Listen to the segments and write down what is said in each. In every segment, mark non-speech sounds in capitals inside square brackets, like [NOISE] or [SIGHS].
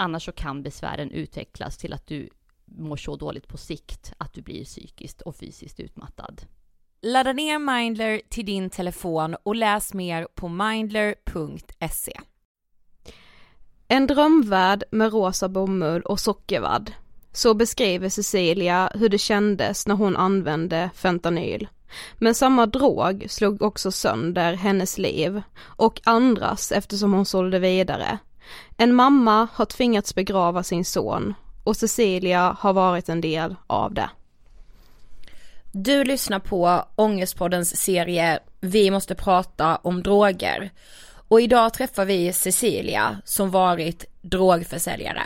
Annars så kan besvären utvecklas till att du mår så dåligt på sikt att du blir psykiskt och fysiskt utmattad. Ladda ner Mindler till din telefon och läs mer på mindler.se. En drömvärld med rosa bomull och sockervadd. Så beskriver Cecilia hur det kändes när hon använde fentanyl. Men samma drog slog också sönder hennes liv och andras eftersom hon sålde vidare. En mamma har tvingats begrava sin son och Cecilia har varit en del av det. Du lyssnar på Ångestpoddens serie Vi måste prata om droger. Och idag träffar vi Cecilia som varit drogförsäljare.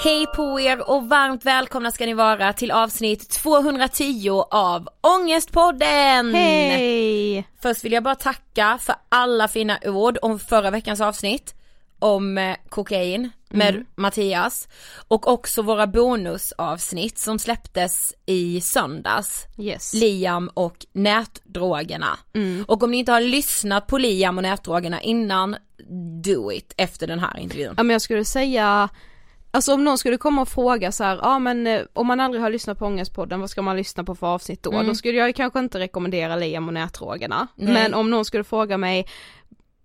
Hej på er och varmt välkomna ska ni vara till avsnitt 210 av Ångestpodden! Hej! Först vill jag bara tacka för alla fina ord om förra veckans avsnitt om eh, kokain med mm. Mattias och också våra bonusavsnitt som släpptes i söndags. Yes. Liam och nätdrogerna. Mm. Och om ni inte har lyssnat på Liam och nätdrogerna innan, do it efter den här intervjun. Ja men jag skulle säga Alltså om någon skulle komma och fråga så här, ja ah, men eh, om man aldrig har lyssnat på Ångestpodden, vad ska man lyssna på för avsnitt då? Mm. Då skulle jag kanske inte rekommendera Liam och nätdrogerna. Men om någon skulle fråga mig,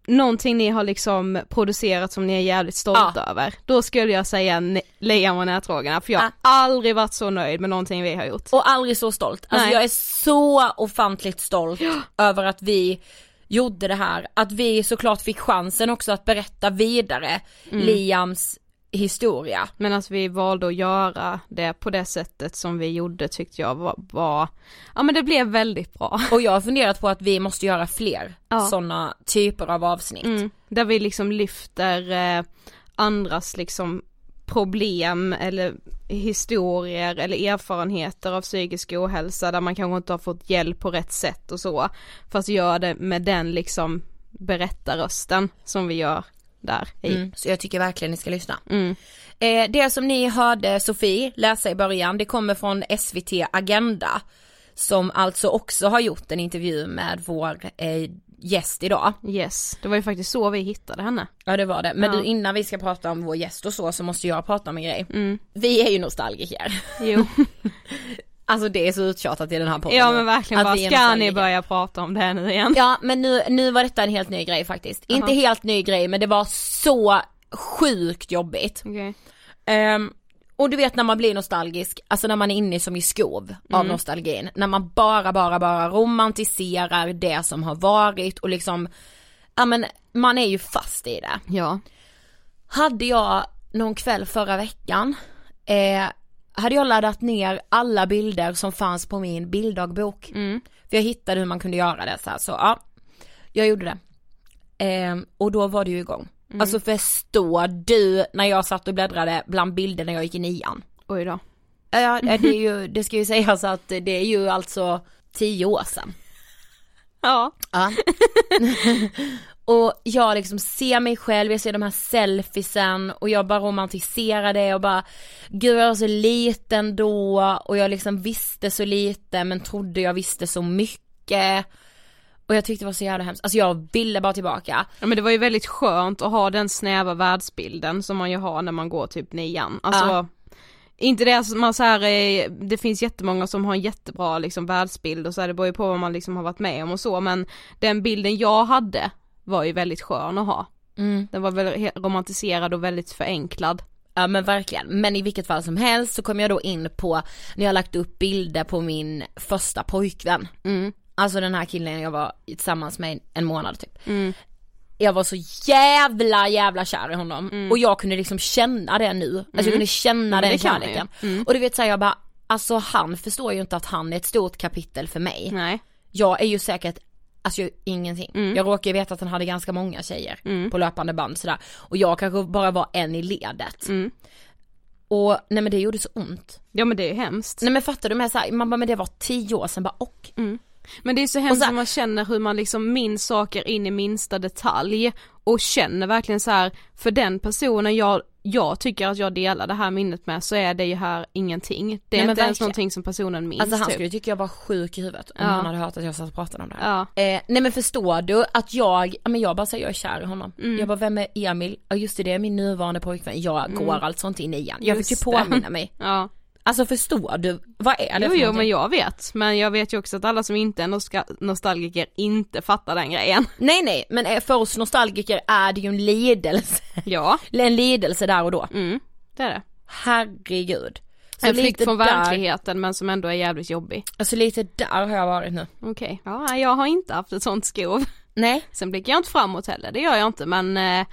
någonting ni har liksom producerat som ni är jävligt stolta ja. över, då skulle jag säga Liam och nätdrogerna för jag har aldrig varit så nöjd med någonting vi har gjort. Och aldrig så stolt, alltså Nej. jag är så ofantligt stolt över att vi gjorde det här, att vi såklart fick chansen också att berätta vidare mm. Liams historia. Men att vi valde att göra det på det sättet som vi gjorde tyckte jag var, var ja men det blev väldigt bra. Och jag har funderat på att vi måste göra fler ja. sådana typer av avsnitt. Mm, där vi liksom lyfter eh, andras liksom problem eller historier eller erfarenheter av psykisk ohälsa där man kanske inte har fått hjälp på rätt sätt och så. Fast gör det med den liksom berättarrösten som vi gör där i. Mm, så jag tycker verkligen ni ska lyssna. Mm. Eh, det som ni hörde Sofie läsa i början, det kommer från SVT Agenda. Som alltså också har gjort en intervju med vår eh, gäst idag. Yes, det var ju faktiskt så vi hittade henne. Ja det var det, men ja. du innan vi ska prata om vår gäst och så så måste jag prata om en grej. Mm. Vi är ju nostalgiker. Jo. [LAUGHS] Alltså det är så uttjatat i den här podden Ja men verkligen bara, ska ni börja prata om det nu igen? Ja men nu, nu var detta en helt ny grej faktiskt. Uh -huh. Inte helt ny grej men det var så sjukt jobbigt. Okay. Um, ehm, och du vet när man blir nostalgisk, alltså när man är inne som i skov mm. av nostalgin. När man bara, bara, bara romantiserar det som har varit och liksom, ja men man är ju fast i det. Ja. Hade jag någon kväll förra veckan, eh, hade jag laddat ner alla bilder som fanns på min bilddagbok. Mm. För jag hittade hur man kunde göra det så här, så ja, jag gjorde det. Eh, och då var det ju igång. Mm. Alltså förstår du när jag satt och bläddrade bland bilder när jag gick i nian? Oj då. Ja, det är ju, det ska ju sägas att det är ju alltså tio år sedan. Ja. ja. [LAUGHS] Och jag liksom ser mig själv, jag ser de här selfiesen och jag bara romantiserar det och bara Gud jag var så liten då och jag liksom visste så lite men trodde jag visste så mycket och jag tyckte det var så jävla hemskt, alltså jag ville bara tillbaka. Ja men det var ju väldigt skönt att ha den snäva världsbilden som man ju har när man går typ nian, alltså ja. Inte det att man så här, eh, det finns jättemånga som har en jättebra liksom världsbild och så här, det beror ju på vad man liksom har varit med om och så men den bilden jag hade var ju väldigt skön att ha. Mm. Den var väldigt romantiserad och väldigt förenklad. Ja men verkligen, men i vilket fall som helst så kom jag då in på när jag lagt upp bilder på min första pojkvän. Mm. Alltså den här killen jag var tillsammans med en månad typ. Mm. Jag var så jävla jävla kär i honom mm. och jag kunde liksom känna det nu, alltså jag mm. kunde känna den kärleken. Mm. Och du vet såhär jag bara, alltså han förstår ju inte att han är ett stort kapitel för mig. Nej. Jag är ju säkert Alltså jag, ingenting. Mm. Jag råkar ju veta att han hade ganska många tjejer mm. på löpande band sådär. Och jag kanske bara var en i ledet. Mm. Och nej men det gjorde så ont. Ja men det är hemskt. Nej men fattar du med så här, man bara men det var tio år sedan bara och. Men det är så hemskt när man känner hur man liksom minns saker in i minsta detalj och känner verkligen så här för den personen jag, jag tycker att jag delar det här minnet med så är det ju här ingenting. Det är Nej, inte ens någonting som personen minns Alltså han typ. skulle tycka jag var sjuk i huvudet om Ja. han hade hört att jag satt och pratade om det här. Ja. Eh, nej men förstår du att jag, ja men jag bara säger jag är kär i honom. Mm. Jag bara vem är Emil? Ja just det, det är min nuvarande pojkvän. Jag går alltså inte in i igen. Jag fick ju Mm. Påminna mig. [LAUGHS] Ja. Alltså förstår du, vad är det Jo för jo någonting? men jag vet, men jag vet ju också att alla som inte är nostal- nostalgiker inte fattar den grejen. [LAUGHS] Nej nej, men för oss nostalgiker är det ju en lidelse. Ja, [LAUGHS] en lidelse där och då. mm, det är det. Herregud. Så En flykt från där, verkligheten men som ändå är jävligt jobbig. alltså lite där har jag varit nu. Okej, ja nej, jag har inte haft ett sånt skov. Nej, Sen blickar jag inte framåt heller, det gör jag inte men eh,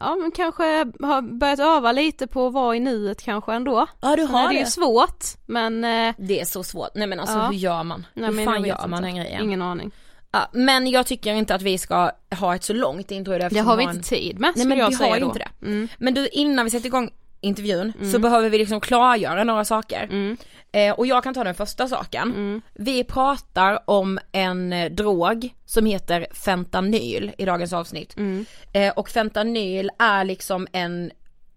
Ja men kanske har börjat öva lite på att vara i nuet kanske ändå. ja du är har det ju det. svårt men eh, Det är så svårt, nej men alltså Ja. hur gör man? nej, hur fan gör man den grejen? Ingen aning. Ja, men jag tycker inte att vi ska ha ett så långt intro idag Det har vi inte tid med Nej men jag vi har då. inte det. Mm. Men du innan vi sätter igång intervjun så behöver vi liksom klargöra några saker. Mm. Eh, och jag kan ta den första saken. Vi pratar om en eh, drog som heter fentanyl i dagens avsnitt. Mm. Eh, och fentanyl är liksom en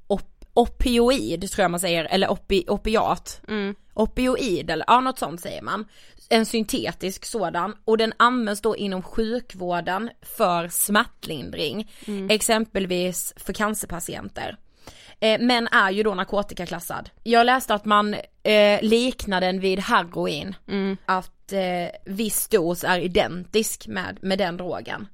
op- opioid tror jag man säger, eller opi- opiat. Mm. Opioid eller ja något sånt säger man. En syntetisk sådan och den används då inom sjukvården för smärtlindring. Exempelvis för cancerpatienter. Eh, men är ju då narkotikaklassad. Jag läste att man eh, liknar den vid heroin. Att eh, viss dos är identisk med, med den drogen.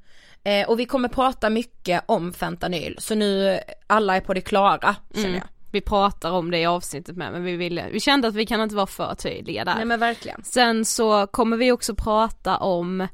Eh, och vi kommer prata mycket om fentanyl, så nu alla är på det klara känner jag. Vi pratar om det i avsnittet med men vi ville, vi kände att vi kan inte vara för tydliga där. Nej men verkligen. Sen så kommer vi också prata om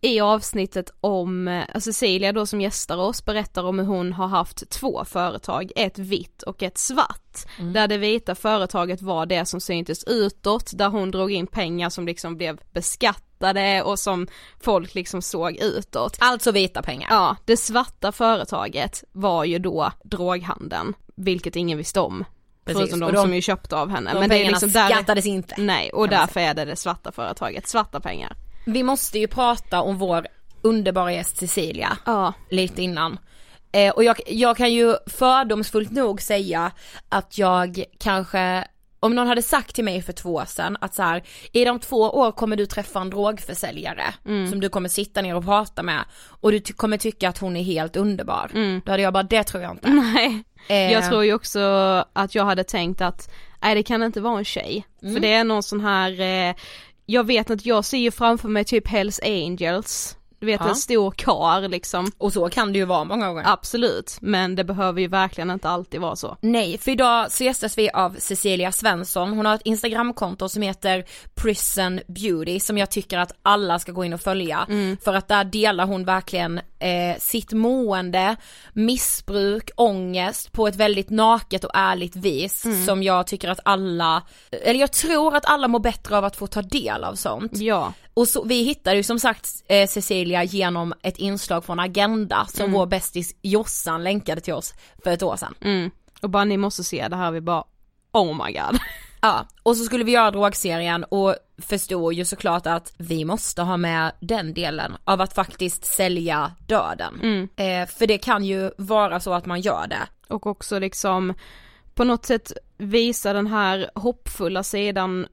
i avsnittet om eh, Cecilia då som gästar oss berättar om hur hon har haft två företag, ett vitt och ett svart. Där det vita företaget var det som syntes utåt, där hon drog in pengar som liksom blev beskattade och som folk liksom såg utåt. Alltså vita pengar. Ja, det svarta företaget var ju då droghandeln, vilket ingen visste om. Precis, Förutom de, de- som ju köpte av henne. De Men det är pengarna liksom där, skattades inte. Nej, och därför är det det svarta företaget, svarta pengar. Vi måste ju prata om vår underbara gäst Cecilia Ja, lite innan. Eh, och jag, jag kan ju fördomsfullt nog säga att jag kanske om någon hade sagt till mig för två år sedan att så här, i de två år kommer du träffa en drogförsäljare som du kommer sitta ner och prata med och du ty- kommer tycka att hon är helt underbar. Då hade jag bara, det tror jag inte. nej. Eh, Jag tror ju också att jag hade tänkt att, nej det kan inte vara en tjej. Mm. För det är någon sån här, eh, jag vet att jag ser ju framför mig typ Hells Angels. Du vet Ja. en stor kar liksom. Och så kan det ju vara många gånger. Absolut, men det behöver ju verkligen inte alltid vara så. Nej, för idag så gästas vi av Cecilia Svensson. Hon har ett instagramkonto som heter Prison Beauty som jag tycker att alla ska gå in och följa. För att där delar hon verkligen eh, sitt mående, missbruk, ångest på ett väldigt naket och ärligt vis som jag tycker att alla, eller jag tror att alla mår bättre av att få ta del av sånt. Ja, Och så, vi hittade ju som sagt eh, Cecilia genom ett inslag från Agenda som vår bästis Jossan länkade till oss för ett år sedan. mm. och bara ni måste se det här, vi bara, oh my god. [LAUGHS] Ja, och så skulle vi göra drogserien och förstod ju såklart att vi måste ha med den delen av att faktiskt sälja döden. Eh, för det kan ju vara så att man gör det. och också liksom på något sätt visa den här hoppfulla sidan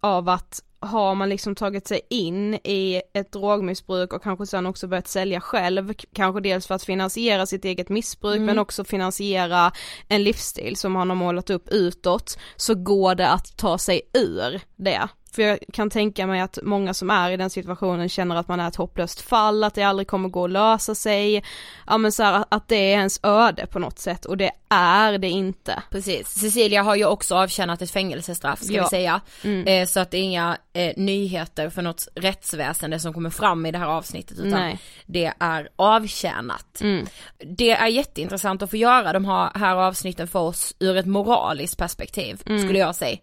av att har man liksom tagit sig in i ett drogmissbruk och kanske sen också börjat sälja själv, kanske dels för att finansiera sitt eget missbruk men också finansiera en livsstil som man har målat upp utåt, så går det att ta sig ur det. För jag kan tänka mig att många som är i den situationen känner att man är ett hopplöst fall, att det aldrig kommer gå att lösa sig, ja men så här, att det är ens öde på något sätt och det är det inte. Precis. Cecilia har ju också avtjänat ett fängelsestraff ska Ja. vi säga. Eh, så att det är inga eh, nyheter för något rättsväsende som kommer fram i det här avsnittet utan Nej. det är avtjänat. Mm. Det är jätteintressant att få göra de här, här avsnitten för oss ur ett moraliskt perspektiv Mm. skulle jag säga.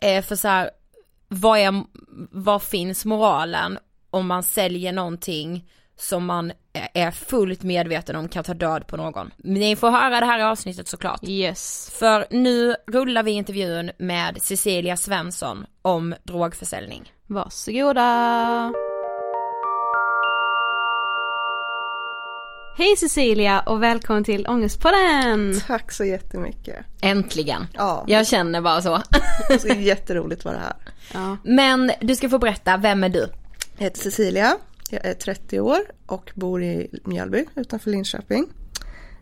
Eh, för så här, vad är, vad finns moralen om man säljer någonting som man är fullt medveten om kan ta död på någon. Ni får höra det här avsnittet såklart. Yes. För nu rullar vi intervjun med Cecilia Svensson om drogförsäljning. Varsågoda! Hej Cecilia och välkommen till Ångestpodden! Tack så jättemycket. Äntligen! Ja, Jag känner bara så. det är jätteroligt att vara här. Ja. Men du ska få berätta, vem är du? Jag heter Cecilia, jag är 30 år och bor i Mjölby utanför Linköping.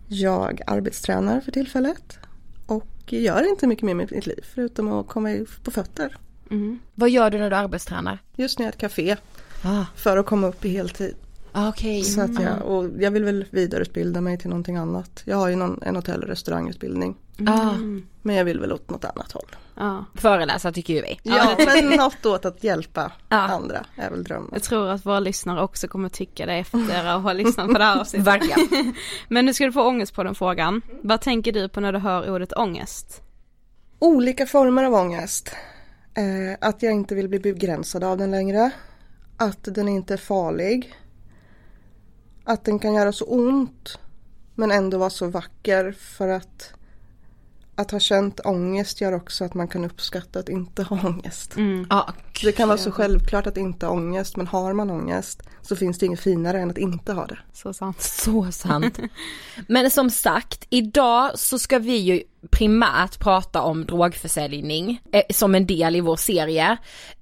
Jag arbetstränar för tillfället och gör inte mycket mer med mitt liv förutom att komma på fötter. Vad gör du när du arbetstränar? Just nu är jag ett café Ah, för att komma upp i heltid. Okej. Så att jag, och jag vill väl vidareutbilda mig till någonting annat. Jag har ju någon, en hotell och restaurangutbildning. Ah, Men jag vill väl åt något annat håll. Ja. föreläsa tycker ju vi. Ja, [LAUGHS] men något åt att hjälpa Ja. andra är väl drömmen. Jag tror att våra lyssnare också kommer tycka det efter att ha lyssnat på det här avsnittet. Verkligen. [LAUGHS] Men nu ska du få ångest på den frågan. Vad tänker du på när du hör ordet ångest? Olika former av ångest. Eh, att jag inte vill bli begränsad av den längre. Att den inte är farlig. Att den kan göra så ont men ändå vara så vacker för att att ha känt ångest gör också att man kan uppskatta att inte ha ångest. Ja, Det kan vara så självklart att inte ha ångest men har man ångest så finns det inget finare än att inte ha det. Så sant. Så sant. Men som sagt, idag så ska vi ju primärt prata om drogförsäljning eh, som en del i vår serie.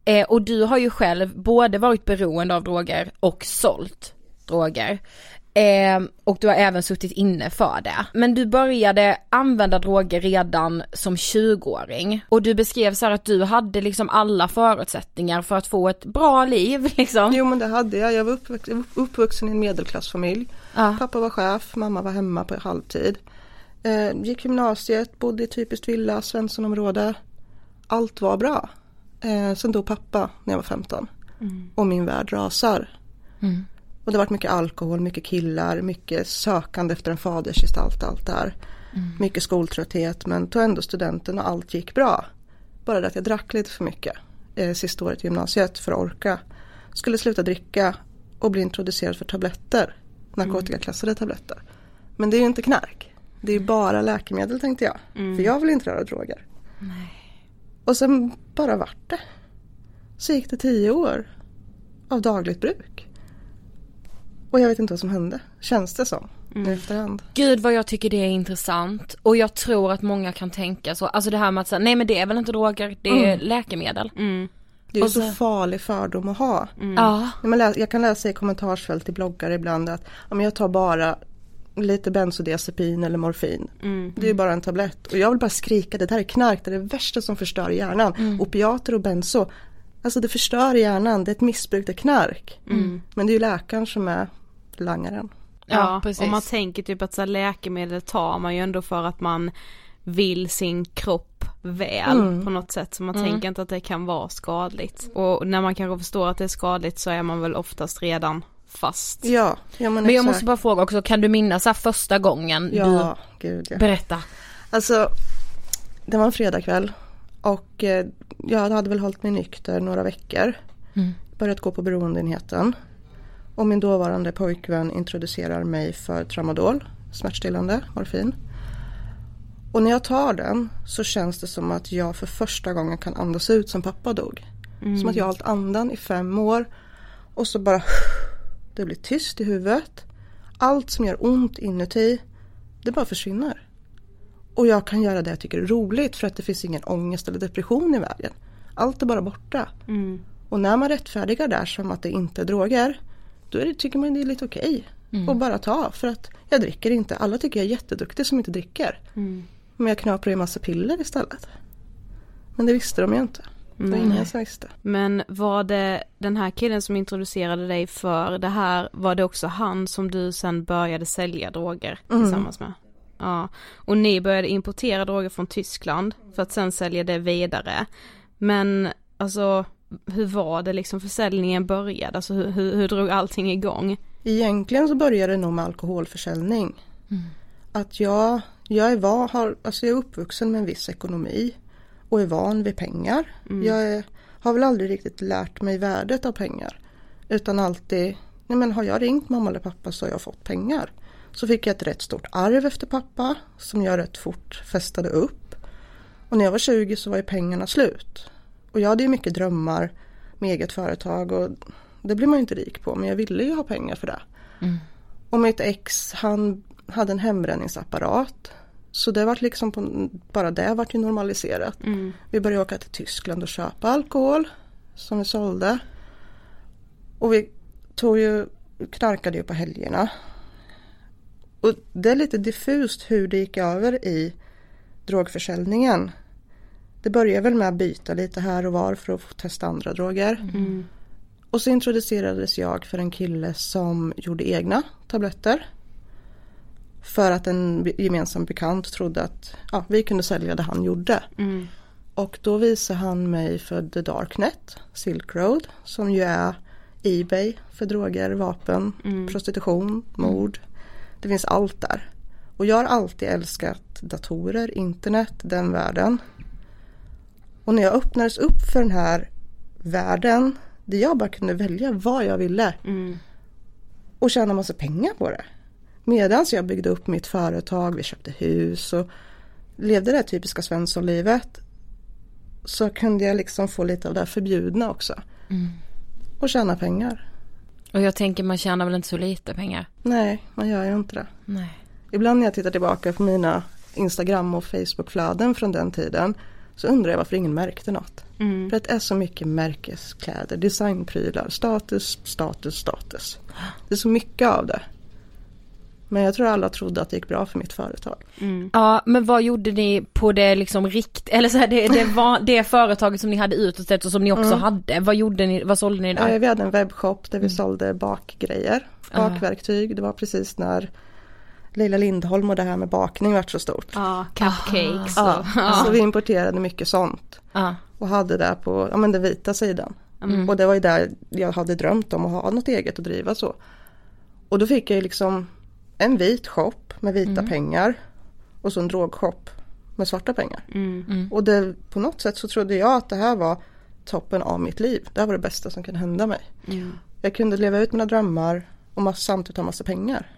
Eh, och du har ju själv både varit beroende av droger och sålt droger. Eh, och du har även suttit inne för det. Men du började använda droger redan som 20-åring. Och du beskrev så här att du hade liksom alla förutsättningar för att få ett bra liv [LAUGHS] liksom. Jo men det hade jag. Jag var uppvuxen, uppvuxen i en medelklassfamilj. Ja. Pappa var chef, mamma var hemma på halvtid. Eh, gick gymnasiet, bodde i typiskt villa, Svenssonområde. Allt var bra. Eh, sen dog pappa när jag var 15. Och min värld rasar. Och det har varit mycket alkohol, mycket killar, mycket sökande efter en fadersgestalt, allt där. Mycket skoltrötthet men tog ändå studenten och allt gick bra. Bara det att jag drack lite för mycket eh, sista året i gymnasiet för att orka. Skulle sluta dricka och bli introducerad för tabletter. Narkotikaklassade tabletter. Men det är ju inte knark. Det är ju bara läkemedel tänkte jag. För jag vill inte röra droger. Och sen bara vart det. Så gick det tio år av dagligt bruk. Och jag vet inte vad som hände. Känns det som. I efterhand. Gud vad jag tycker det är intressant och jag tror att många kan tänka så, alltså det här med att säga, nej men det är väl inte droger, det är läkemedel. Det är ju så så- farlig fördom att ha. Ja, man läser, jag kan läsa i kommentarsfält till bloggar ibland att ja, men jag tar bara lite bensodiazepin eller morfin. Det är ju bara en tablett. Och jag vill bara skrika det där är knark, det är det värsta som förstör hjärnan. Opiater och benzo, alltså det förstör hjärnan, det är ett missbruk, det är knark. Men det är ju läkaren som är langaren. ja, Ja, precis. och man tänker typ att så här, läkemedel tar man ju ändå för att man vill sin kropp väl Mm. på något sätt så man tänker inte att det kan vara skadligt. Och när man kanske förstår att det är skadligt så är man väl oftast redan fast. Ja, ja men, men jag måste bara fråga också, kan du minnas här första gången Ja, gud ja. du, berätta. Alltså, det var en fredagkväll och eh, jag hade väl hållit mig nykter några veckor. Börjat gå på beroendeenheten. Och min dåvarande pojkvän introducerar mig för tramadol, smärtstillande, morfin. Och när jag tar den så känns det som att jag för första gången kan andas ut som pappa dog. Som att jag har hållit andan i fem år och så bara [SIGHS] det blir tyst i huvudet. Allt som gör ont inuti, det bara försvinner. Och jag kan göra det jag tycker är roligt för att det finns ingen ångest eller depression i vägen. Allt är bara borta. Och när man rättfärdigar där som att det inte är droger, då det, tycker man det är lite okej. att bara ta för att jag dricker inte. Alla tycker jag är jätteduktig som inte dricker. Men jag knaprar i massa piller istället. Men det visste de ju inte. Det var ingen som visste. Men var det den här killen som introducerade dig för det här, var det också han som du sen började sälja droger tillsammans med? Ja, och ni började importera droger från Tyskland för att sen sälja det vidare. Men alltså, hur var det liksom försäljningen började? Alltså hur, hur, hur drog allting igång? Egentligen så började det nog med alkoholförsäljning. Att jag, jag, är van, har, alltså jag är uppvuxen med en viss ekonomi och är van vid pengar. Jag är, har väl aldrig riktigt lärt mig värdet av pengar. Utan alltid nej men har jag ringt mamma eller pappa så har jag fått pengar. Så fick jag ett rätt stort arv efter pappa som jag rätt fort festade upp. Och när jag var 20 så var ju pengarna slut. Och jag hade ju mycket drömmar med eget företag och det blir man ju inte rik på men jag ville ju ha pengar för det. Mm. Och mitt ex han hade en hembränningsapparat. Så det var liksom på, bara det vart ju normaliserat. Mm. Vi började åka till Tyskland och köpa alkohol som vi sålde. Och vi tog ju, knarkade ju på helgerna. Och det är lite diffust hur det gick över i drogförsäljningen. Det började väl med att byta lite här och var för att få testa andra droger. Mm. Och så introducerades jag för en kille som gjorde egna tabletter. För att en gemensam bekant trodde att ja, vi kunde sälja det han gjorde. Mm. Och då visade han mig för The Darknet, Silk Road, som ju är Ebay för droger, vapen, mm. prostitution, mord. Det finns allt där. Och jag har alltid älskat datorer, internet, den världen. Och när jag öppnades upp för den här världen där jag bara kunde välja vad jag ville mm. och tjäna massa pengar på det. Medan jag byggde upp mitt företag, vi köpte hus och levde det typiska Svenssonlivet så kunde jag liksom få lite av det förbjudna också. Mm. Och tjäna pengar. Och jag tänker man tjänar väl inte så lite pengar? Nej, man gör ju inte det. Nej. Ibland när jag tittar tillbaka på mina Instagram och Facebookflöden från den tiden så undrar jag varför ingen märkte något. Mm. För att det är så mycket märkeskläder, designprylar, status, status, status. Det är så mycket av det. Men jag tror alla trodde att det gick bra för mitt företag. Mm. Ja men vad gjorde ni på det liksom rikt, eller så här, det, det, var, det företaget som ni hade utåt sett och som ni också mm. hade, vad gjorde ni, vad sålde ni där? Vi hade en webbshop där vi mm. sålde bakgrejer, bakverktyg, det var precis när Leila Lindholm och det här med bakning vart så stort. Ja, cupcakes. Ja, ja. så vi importerade mycket sånt. Ja. Och hade det på ja, men den vita sidan. Mm. Och det var ju där jag hade drömt om att ha något eget och driva så. Och då fick jag ju liksom en vit shop med vita mm. pengar och så en drogshop med svarta pengar. Mm. Mm. Och det, på något sätt så trodde jag att det här var toppen av mitt liv. Det här var det bästa som kunde hända mig. Jag kunde leva ut mina drömmar och samtidigt ha massa pengar.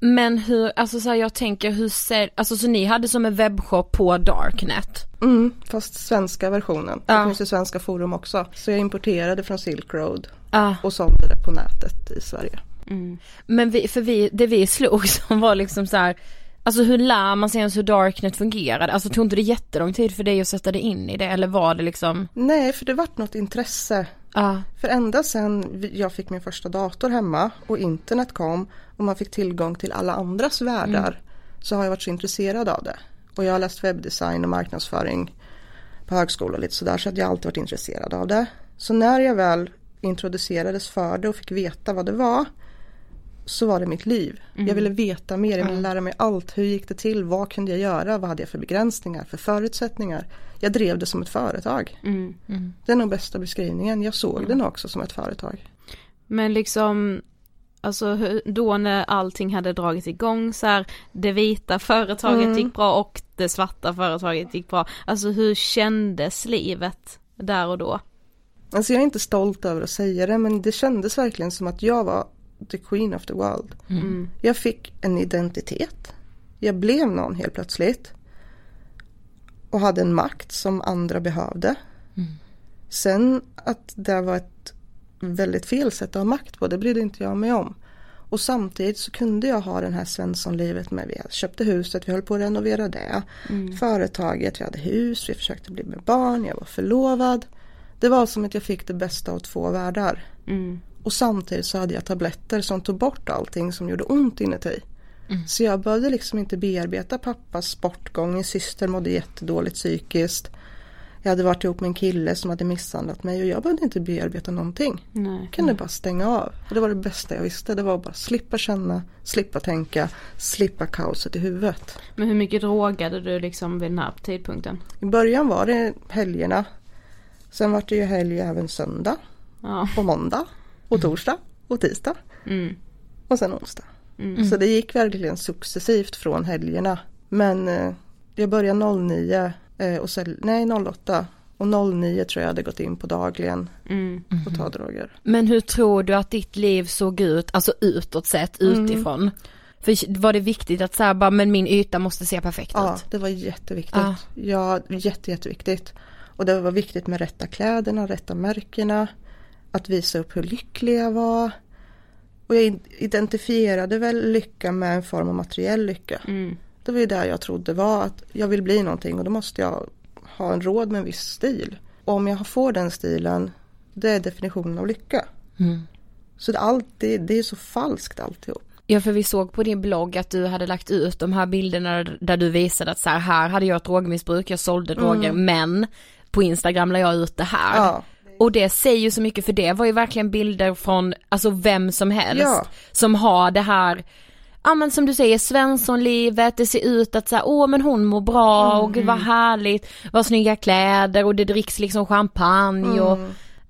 Men hur, alltså så här, jag tänker hur ser, alltså så ni hade som en webbshop på Darknet? Mm, fast svenska versionen. Ja. Det finns ju svenska forum också. Så jag importerade från Silk Road ja. och sålde det på nätet i Sverige. Mm. Men vi, för vi, det vi slog [LAUGHS] som var liksom så här, Alltså hur lär man sig ens hur Darknet fungerade? Alltså tog inte det jättelång tid för dig att sätta dig in i det eller var det liksom? Nej för det vart något intresse. Ah. För ända sedan jag fick min första dator hemma och internet kom och man fick tillgång till alla andras världar mm. så har jag varit så intresserad av det. Och jag har läst webbdesign och marknadsföring på högskola och lite sådär så att jag alltid varit intresserad av det. Så när jag väl introducerades för det och fick veta vad det var så var det mitt liv. Mm. Jag ville veta mer, jag ville lära mig allt. Hur gick det till? Vad kunde jag göra? Vad hade jag för begränsningar, för förutsättningar? Jag drev det som ett företag. Mm. Mm. Det är nog bästa beskrivningen. Jag såg mm. det också som ett företag. Men liksom Alltså då när allting hade dragit igång så här, det vita företaget mm. gick bra och det svarta företaget gick bra. Alltså hur kändes livet där och då? Alltså jag är inte stolt över att säga det men det kändes verkligen som att jag var the queen of the world. Mm. Jag fick en identitet. Jag blev någon helt plötsligt. Och hade en makt som andra behövde. Mm. Sen att det var ett väldigt fel sätt att ha makt på, det brydde inte jag mig om. Och samtidigt så kunde jag ha den här Svenssonlivet med, vi köpte huset, vi höll på att renovera det. Mm. Företaget, vi hade hus, vi försökte bli med barn, jag var förlovad. Det var som att jag fick det bästa av två världar. Mm. Och samtidigt så hade jag tabletter som tog bort allting som gjorde ont inuti. Mm. Så jag behövde liksom inte bearbeta pappas sportgång, min syster mådde jättedåligt psykiskt. Jag hade varit ihop med en kille som hade misshandlat mig och jag behövde inte bearbeta någonting. Nej. Jag kunde bara stänga av. Och det var det bästa jag visste. Det var bara slippa känna, slippa tänka, slippa kaoset i huvudet. Men hur mycket drogade du liksom vid den här tidpunkten? I början var det helgerna. Sen var det ju helg även söndag. Ja. Och måndag. Och torsdag. Och tisdag. Mm. Och sen onsdag. Mm. Så det gick verkligen successivt från helgerna. Men eh, jag började 09 eh, och sen, nej 08 Och 09 tror jag hade gått in på dagligen Mm. och ta droger. Men hur tror du att ditt liv såg ut, alltså utåt sett, Mm. utifrån? För var det viktigt att säga bara, men min yta måste se perfekt Ja, ut? det var jätteviktigt. Ja. Ja, jätte, jätteviktigt. Och det var viktigt med rätta kläderna, rätta märkena. Att visa upp hur lycklig jag var. Och jag identifierade väl lycka med en form av materiell lycka. Mm. Det var ju det jag trodde var att jag vill bli någonting och då måste jag ha en råd med en viss stil. Och om jag får den stilen, det är definitionen av lycka. Mm. Så det, allt, det, det är så falskt alltihop. Ja för vi såg på din blogg att du hade lagt ut de här bilderna där du visade att så här, här hade jag ett drogmissbruk, jag sålde droger men på Instagram la jag ut det här. Ja, Och det säger ju så mycket för det var ju verkligen bilder från, alltså vem som helst Ja. som har det här Ja men som du säger Svenssonlivet, det ser ut att säga åh men hon mår bra och gud vad härligt, vad snygga kläder och det dricks liksom champagne och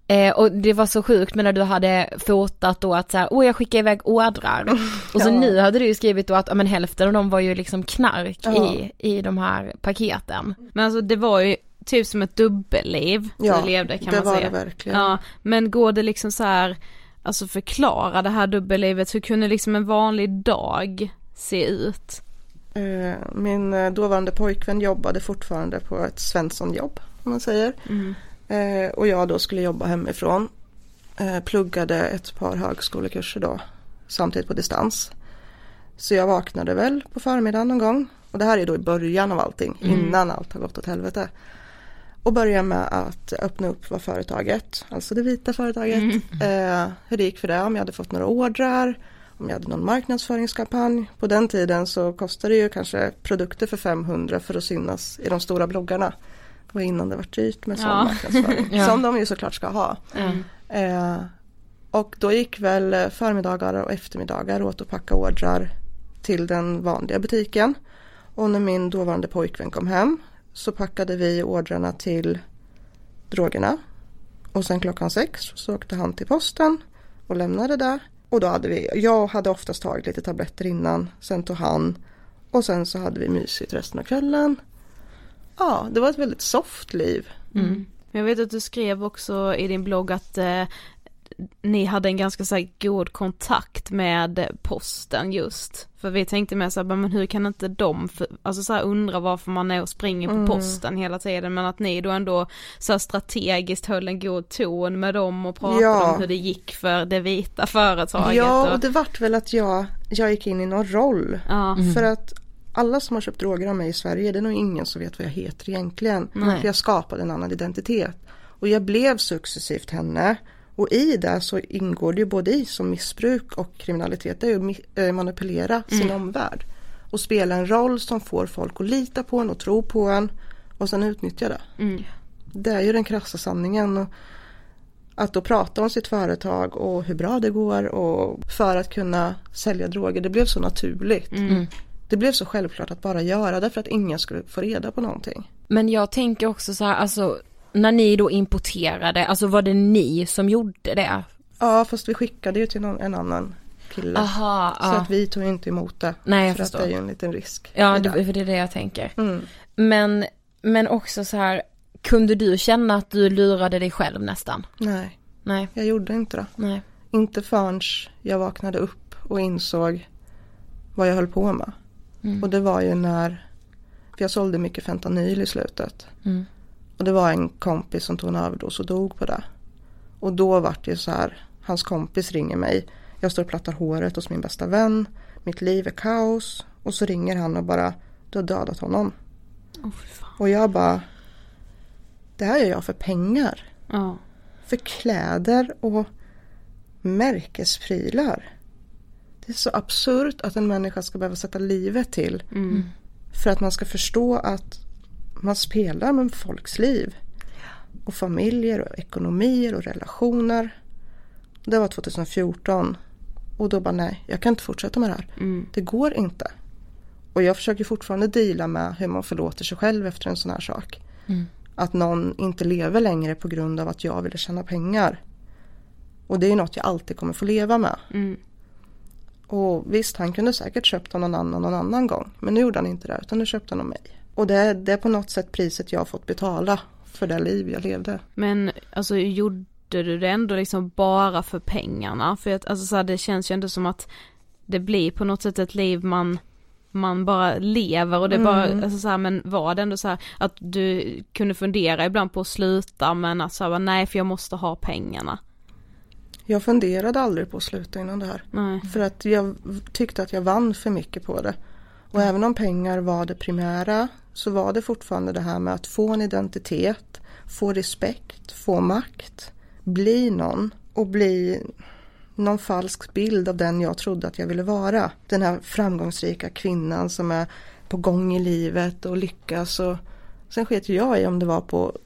Eh, och det var så sjukt men när du hade fotat då att så här, åh jag skickar iväg ordrar. [LAUGHS] Och så Ja. nu hade du ju skrivit då att, ja men hälften av dem var ju liksom knark Ja. i, i de här paketen. Men alltså det var ju typ som ett dubbelliv Ja, du levde kan det man var säga. det verkligen. Ja, men går det liksom så här, alltså förklara det här dubbellivet, hur kunde liksom en vanlig dag se ut? Eh, Min eh, dåvarande pojkvän jobbade fortfarande på ett Svenssonjobb om man säger. Eh, Och jag då skulle jobba hemifrån. Pluggade ett par högskolekurser då samtidigt på distans. Så jag vaknade väl på förmiddagen någon gång. Och det här är då i början av allting, innan allt har gått åt helvete. Och börja med att öppna upp vad företaget, alltså det vita företaget, eh, hur det gick för det, om jag hade fått några ordrar, om jag hade någon marknadsföringskampanj. På den tiden så kostade det ju kanske produkter för 500 för att synas i de stora bloggarna. Det var innan det var dyrt med sån Ja. marknadsföring. [LAUGHS] Ja. Som de ju såklart ska ha. Eh, och då gick väl förmiddagar och eftermiddagar åt att packa ordrar till den vanliga butiken. Och när min dåvarande pojkvän kom hem så packade vi ordrarna till drogerna. Och sen klockan sex så åkte han till posten och lämnade det. Och då hade vi, jag hade oftast tagit lite tabletter innan, sen tog han. Och sen så hade vi mysigt resten av kvällen. Ja, det var ett väldigt soft liv. Mm. jag vet att du skrev också i din blogg att eh, ni hade en ganska så här, god kontakt med posten just. För vi tänkte med så här, men hur kan inte de, för, alltså så här, undra varför man är och springer på posten hela tiden men att ni då ändå så här, strategiskt höll en god ton med dem och pratade Ja. om hur det gick för det vita företaget. Ja, och, och det vart väl att jag, jag gick in i någon roll. ja. För att alla som har köpt droger av mig i Sverige, det är nog ingen som vet vad jag heter egentligen. Nej. För jag skapade en annan identitet. Och jag blev successivt henne. Och i det så ingår det ju både i som missbruk och kriminalitet, det är ju mi- eh, manipulera sin omvärld. Och spela en roll som får folk att lita på en och tro på en. Och sen utnyttja det. Det är ju den krassa sanningen. Att då prata om sitt företag och hur bra det går och för att kunna sälja droger, det blev så naturligt. Det blev så självklart att bara göra det för att ingen skulle få reda på någonting. Men jag tänker också så här, alltså när ni då importerade, alltså var det ni som gjorde det? Ja, fast vi skickade ju till någon, en annan kille. Aha, Så ja. att vi tog inte emot det. Nej, jag för att förstår. det är ju en liten risk. Ja, det, för det är det jag tänker. Mm. Men, men också så här, kunde du känna att du lurade dig själv nästan? Nej, Nej, jag gjorde inte det. nej. Inte förrän jag vaknade upp och insåg vad jag höll på med. Mm. Och det var ju när, för jag sålde mycket fentanyl i slutet. Mm. Och det var en kompis som tog en överdos och dog på det. Och då vart det så här, hans kompis ringer mig. Jag står och plattar håret hos min bästa vän. Mitt liv är kaos. Och så ringer han och bara, du har dödat honom. Fan. Och jag bara, det här gör jag för pengar. Ja. För kläder och märkesprylar. Det är så absurt att en människa ska behöva sätta livet till. Mm. För att man ska förstå att man spelar med folks liv. Och familjer och ekonomier och relationer. Det var 2014. Och då bara nej, jag kan inte fortsätta med det här. Mm. Det går inte. Och jag försöker fortfarande dela med hur man förlåter sig själv efter en sån här sak. Att någon inte lever längre på grund av att jag ville tjäna pengar. Och det är något jag alltid kommer få leva med. Mm. Och visst, han kunde säkert köpt av någon annan någon annan gång. Men nu gjorde han inte det, utan nu köpte han av mig. Och det, är- det är på något sätt priset jag har fått betala för det liv jag levde. Men alltså gjorde du det ändå liksom bara för pengarna? För att alltså så här, det känns ju ändå som att det blir på något sätt ett liv man man bara lever och det är bara, Mm. alltså så här, men var det ändå så här att du kunde fundera ibland på att sluta men att så här, nej för jag måste ha pengarna. Jag funderade aldrig på att sluta innan det här. Nej. För att jag tyckte att jag vann för mycket på det. Och även om pengar var det primära så var det fortfarande det här med att få en identitet, få respekt, få makt, bli någon och bli någon falsk bild av den jag trodde att jag ville vara. Den här framgångsrika kvinnan som är på gång i livet och lyckas. Och sen sket jag i om det var på,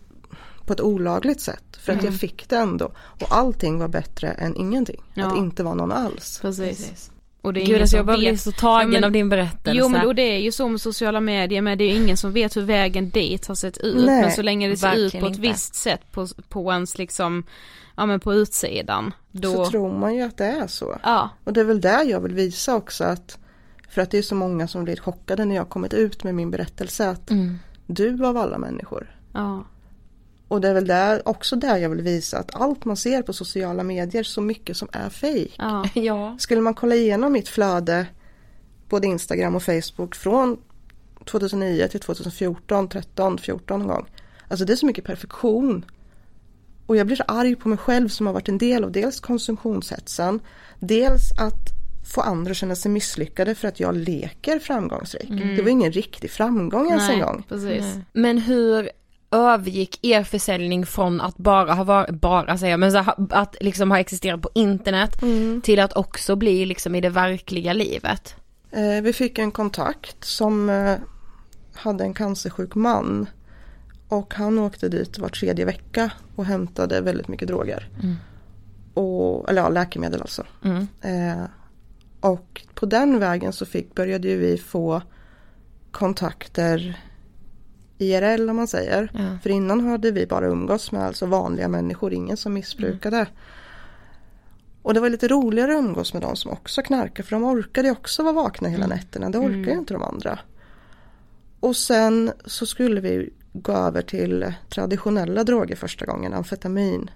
på ett olagligt sätt. För att jag fick det ändå. Och allting var bättre än ingenting. Ja. Att inte vara någon alls. Precis. Och det är Gud ingen alltså jag bara blir så tagen Ja, men- av din berättelse. Jo men och det är ju så med sociala medier men det är ju ingen som vet hur vägen dit har sett ut. Nej, men så länge det ser ut på ett inte. visst sätt på, på ens liksom, ja men på utsidan. Då, Så tror man ju att det är så. ja, Och det är väl där jag vill visa också att för att det är så många som blir chockade när jag kommit ut med min berättelse att Mm. du av alla människor. ja, Och det är väl där, också där jag vill visa att allt man ser på sociala medier så mycket som är fejk. ja, [LAUGHS] Ja. Skulle man kolla igenom mitt flöde både Instagram och Facebook från 2009 till 2014, 13, 14 någon gång. Alltså det är så mycket perfektion. Och jag blir så arg på mig själv som har varit en del av dels konsumtionshetsen, dels att få andra att känna sig misslyckade för att jag leker framgångsrik. Det var ingen riktig framgång ens en nej, gång. precis. Men hur övergick er försäljning från att bara ha varit, bara säger jag, men så att liksom ha existerat på internet till att också bli liksom i det verkliga livet? Eh, vi fick en kontakt som eh, hade en cancersjuk man. Och han åkte dit var tredje vecka och hämtade väldigt mycket droger. Och, eller ja, läkemedel alltså. Mm. Eh, och på den vägen så fick, började ju vi få kontakter IRL om man säger. Ja. För innan hade vi bara umgås med alltså vanliga människor, ingen som missbrukade. Och det var lite roligare att umgås med de som också knarkar för de orkade också vara vakna hela nätterna. Det orkar ju inte de andra. Och sen så skulle vi gå över till traditionella droger första gången, amfetamin.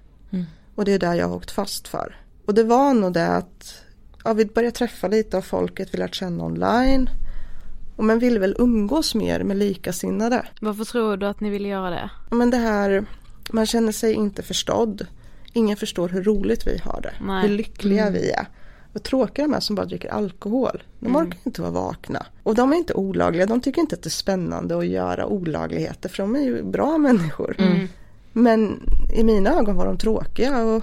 Och det är där jag har åkt fast för. Och det var nog det att ja, vi började träffa lite av folket vi lärt känna online. Och man ville väl umgås mer med likasinnade. Varför tror du att ni ville göra det? Men det här, man känner sig inte förstådd. Ingen förstår hur roligt vi har det. Nej. Hur lyckliga vi är. Vad tråkiga de är som bara dricker alkohol. De Mm. orkar inte vara vakna. Och de är inte olagliga. De tycker inte att det är spännande att göra olagligheter. För de är ju bra människor. Mm. Men i mina ögon var de tråkiga. Och,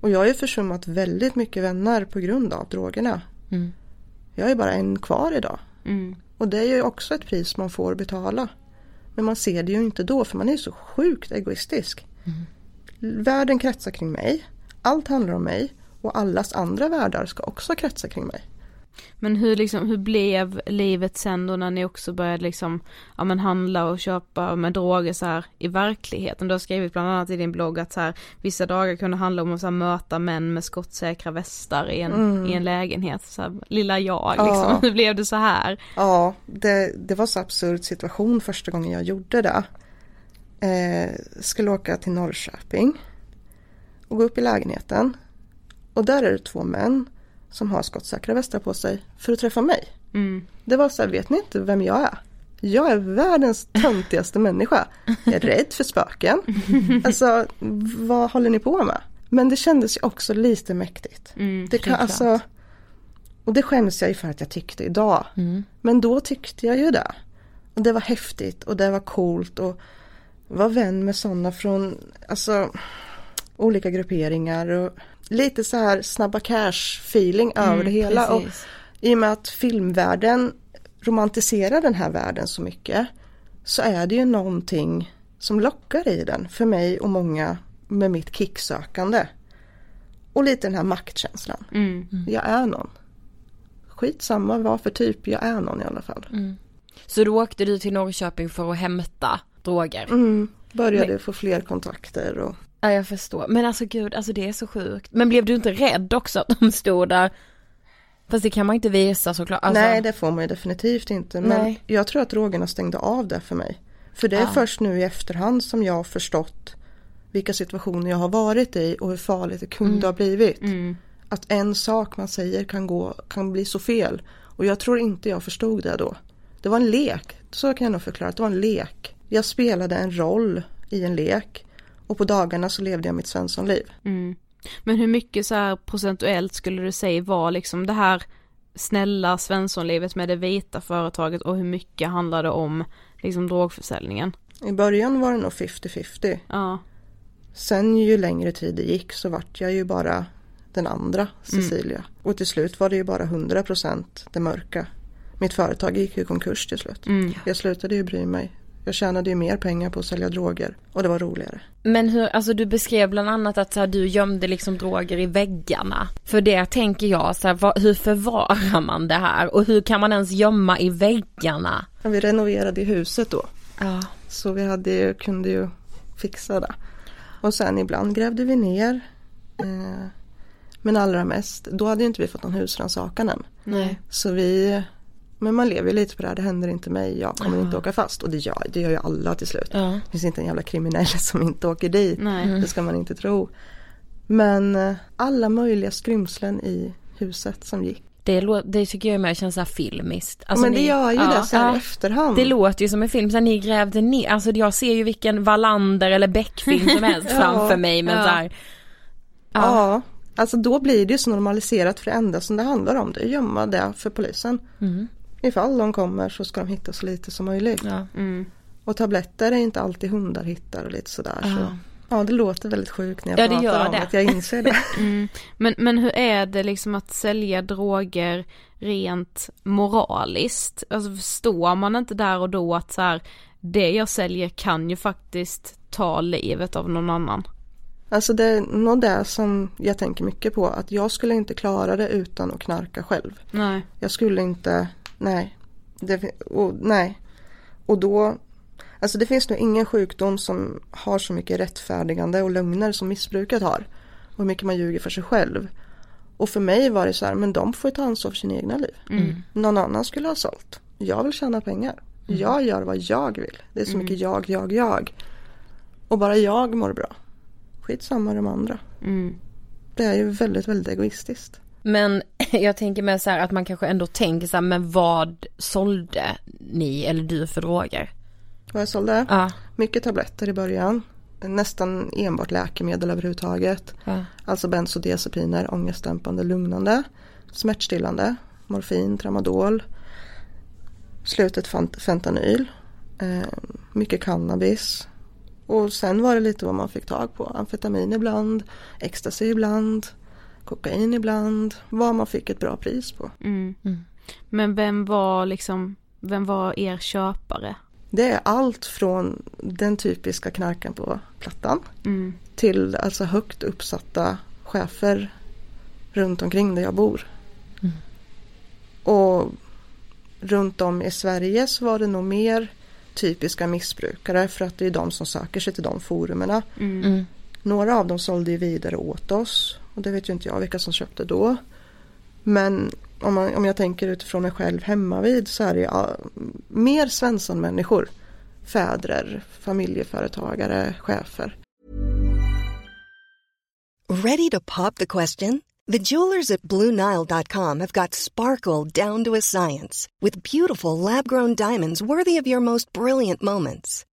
och jag har ju försummat väldigt mycket vänner på grund av drogerna. Mm. Jag är bara en kvar idag. Mm. Och det är ju också ett pris man får betala. Men man ser det ju inte då för man är så sjukt egoistisk. Världen kretsar kring mig. Allt handlar om mig. Och allas andra världar ska också kretsa kring mig. Men hur liksom, hur blev livet sen då när ni också började liksom, ja men handla och köpa med droger så här i verkligheten? Du har skrivit bland annat i din blogg att så här, vissa dagar kunde handla om att så här, möta män med skottsäkra västar i en, i en lägenhet. Så här, lilla jag liksom, Ja. [LAUGHS] hur blev det så här? Ja, det, det var så absurd situation första gången jag gjorde det. Eh, skulle åka till Norrköping. Och gå upp i lägenheten. Och där är det två män som har skottsäkra västar på sig för att träffa mig. Mm. Det var så här, vet ni inte vem jag är? Jag är världens töntigaste människa. Jag är rädd för spöken. [LAUGHS] Alltså, vad håller ni på med? Men det kändes ju också lite mäktigt. Mm, det kan, alltså, och det skäms jag ju för att jag tyckte idag. Men då tyckte jag ju det. Och det var häftigt och det var coolt och var vän med sådana från alltså, olika grupperingar och lite så här snabba cash feeling över det hela. Och i och med att filmvärlden romantiserar den här världen så mycket så är det ju någonting som lockar i den för mig och många med mitt kicksökande. Och lite den här maktkänslan. Mm. Jag är någon. Skitsamma vad för typ, jag är någon i alla fall. Så då åkte du till Norrköping för att hämta droger? Mm. Började få fler kontakter och Ja jag förstår. Men alltså gud, alltså det är så sjukt. Men blev du inte rädd också att de stod där? Fast det kan man inte visa såklart. Alltså, Nej det får man ju definitivt inte. Men Nej. jag tror att drogerna stängde av det för mig. För det är Ja. först nu i efterhand som jag har förstått vilka situationer jag har varit i och hur farligt det kunde ha blivit. Att en sak man säger kan, gå, kan bli så fel. Och jag tror inte jag förstod det då. Det var en lek, så kan jag nog förklara. Det var en lek. Jag spelade en roll i en lek. Och på dagarna så levde jag mitt svenssonliv. Mm. Men hur mycket så här procentuellt skulle du säga var liksom det här snälla svenssonlivet med det vita företaget och hur mycket handlade om liksom drogförsäljningen? I början var det nog 50-50. Ja. Sen ju längre tid det gick så vart jag ju bara den andra Cecilia. Och till slut var det ju bara 100% det mörka. Mitt företag gick ju konkurs till slut. Jag slutade ju bry mig. Jag tjänade ju mer pengar på att sälja droger och det var roligare. Men hur, alltså du beskrev bland annat att så här, du gömde liksom droger i väggarna. För det tänker jag, så här, vad, hur förvarar man det här? Och hur kan man ens gömma i väggarna? Vi renoverade i huset då. Ja. Så vi hade kunde ju fixa det. Och sen ibland grävde vi ner. Eh, men allra mest, då hade ju inte vi fått någon husrannsakan än. Nej. Så vi, men man lever ju lite på det här, det händer inte mig, jag kommer inte åka fast. Och det gör, det gör ju alla till slut. Ja. Det finns inte en jävla kriminell [LAUGHS] som inte åker dit. Nej. Det ska man inte tro. Men eh, alla möjliga skrymslen i huset som gick. Det, det tycker jag med känns så här filmiskt. Alltså, men det ni- gör ju ja, det så här ja. efterhand. Det låter ju som en film, så här, ni grävde ner, alltså jag ser ju vilken Wallander eller Beck-film som helst [LAUGHS] Ja. framför mig men Ja. så här, Ja, alltså då blir det ju så normaliserat för det enda som det handlar om det är att gömma det för polisen. Mm. Ifall de kommer så ska de hitta så lite som möjligt. ja. Mm. Och tabletter är inte alltid hundar hittar och lite sådär. Ja. Så. Ja det låter väldigt sjukt när jag Ja, det pratar gör om det. att jag inser det. [LAUGHS] Mm. Men, men hur är det liksom att sälja droger rent moraliskt? Alltså förstår man inte där och då att så här, det jag säljer kan ju faktiskt ta livet av någon annan? Alltså det är nog det som jag tänker mycket på. Att jag skulle inte klara det utan att knarka själv. Nej. Jag skulle inte, nej. Det, och, nej. Och då, alltså det finns nog ingen sjukdom som har så mycket rättfärdigande och lögner som missbruket har. Och hur mycket man ljuger för sig själv. Och för mig var det så här, men de får ju ta ansvar för sina egna liv. Någon annan skulle ha sålt. Jag vill tjäna pengar. Jag gör vad jag vill. Det är så mycket jag, jag, jag. Och bara jag mår bra. Skitsamma de andra. Mm. Det är ju väldigt, väldigt egoistiskt. Men [LAUGHS] jag tänker med så här att man kanske ändå tänker så här, men vad sålde ni eller du för droger? Vad jag sålde? Ja. Mycket tabletter i början. Nästan enbart läkemedel överhuvudtaget. Ja. Alltså bensodiazepiner, ångestdämpande, lugnande, smärtstillande, morfin, tramadol. Slutet fent- fentanyl. Eh, mycket cannabis. Och sen var det lite vad man fick tag på. Amfetamin ibland, ecstasy ibland, kokain ibland. Vad man fick ett bra pris på. Mm. Men vem var liksom, vem var er köpare? Det är allt från den typiska knarkan på plattan Mm. till alltså högt uppsatta chefer runt omkring där jag bor. Och runt om i Sverige så var det nog mer typiska missbrukare för att det är de som söker sig till de forumerna. Mm. Några av dem sålde ju vidare åt oss och det vet ju inte jag vilka som köpte då. Men om, man, om jag tänker utifrån mig själv hemma vid så är det ju ja, mer Svensson-människor. Fäder, familjeföretagare, chefer. Ready to pop the question? The jewelers at BlueNile.com have got sparkle down to a science with beautiful lab grown diamonds worthy of your most brilliant moments.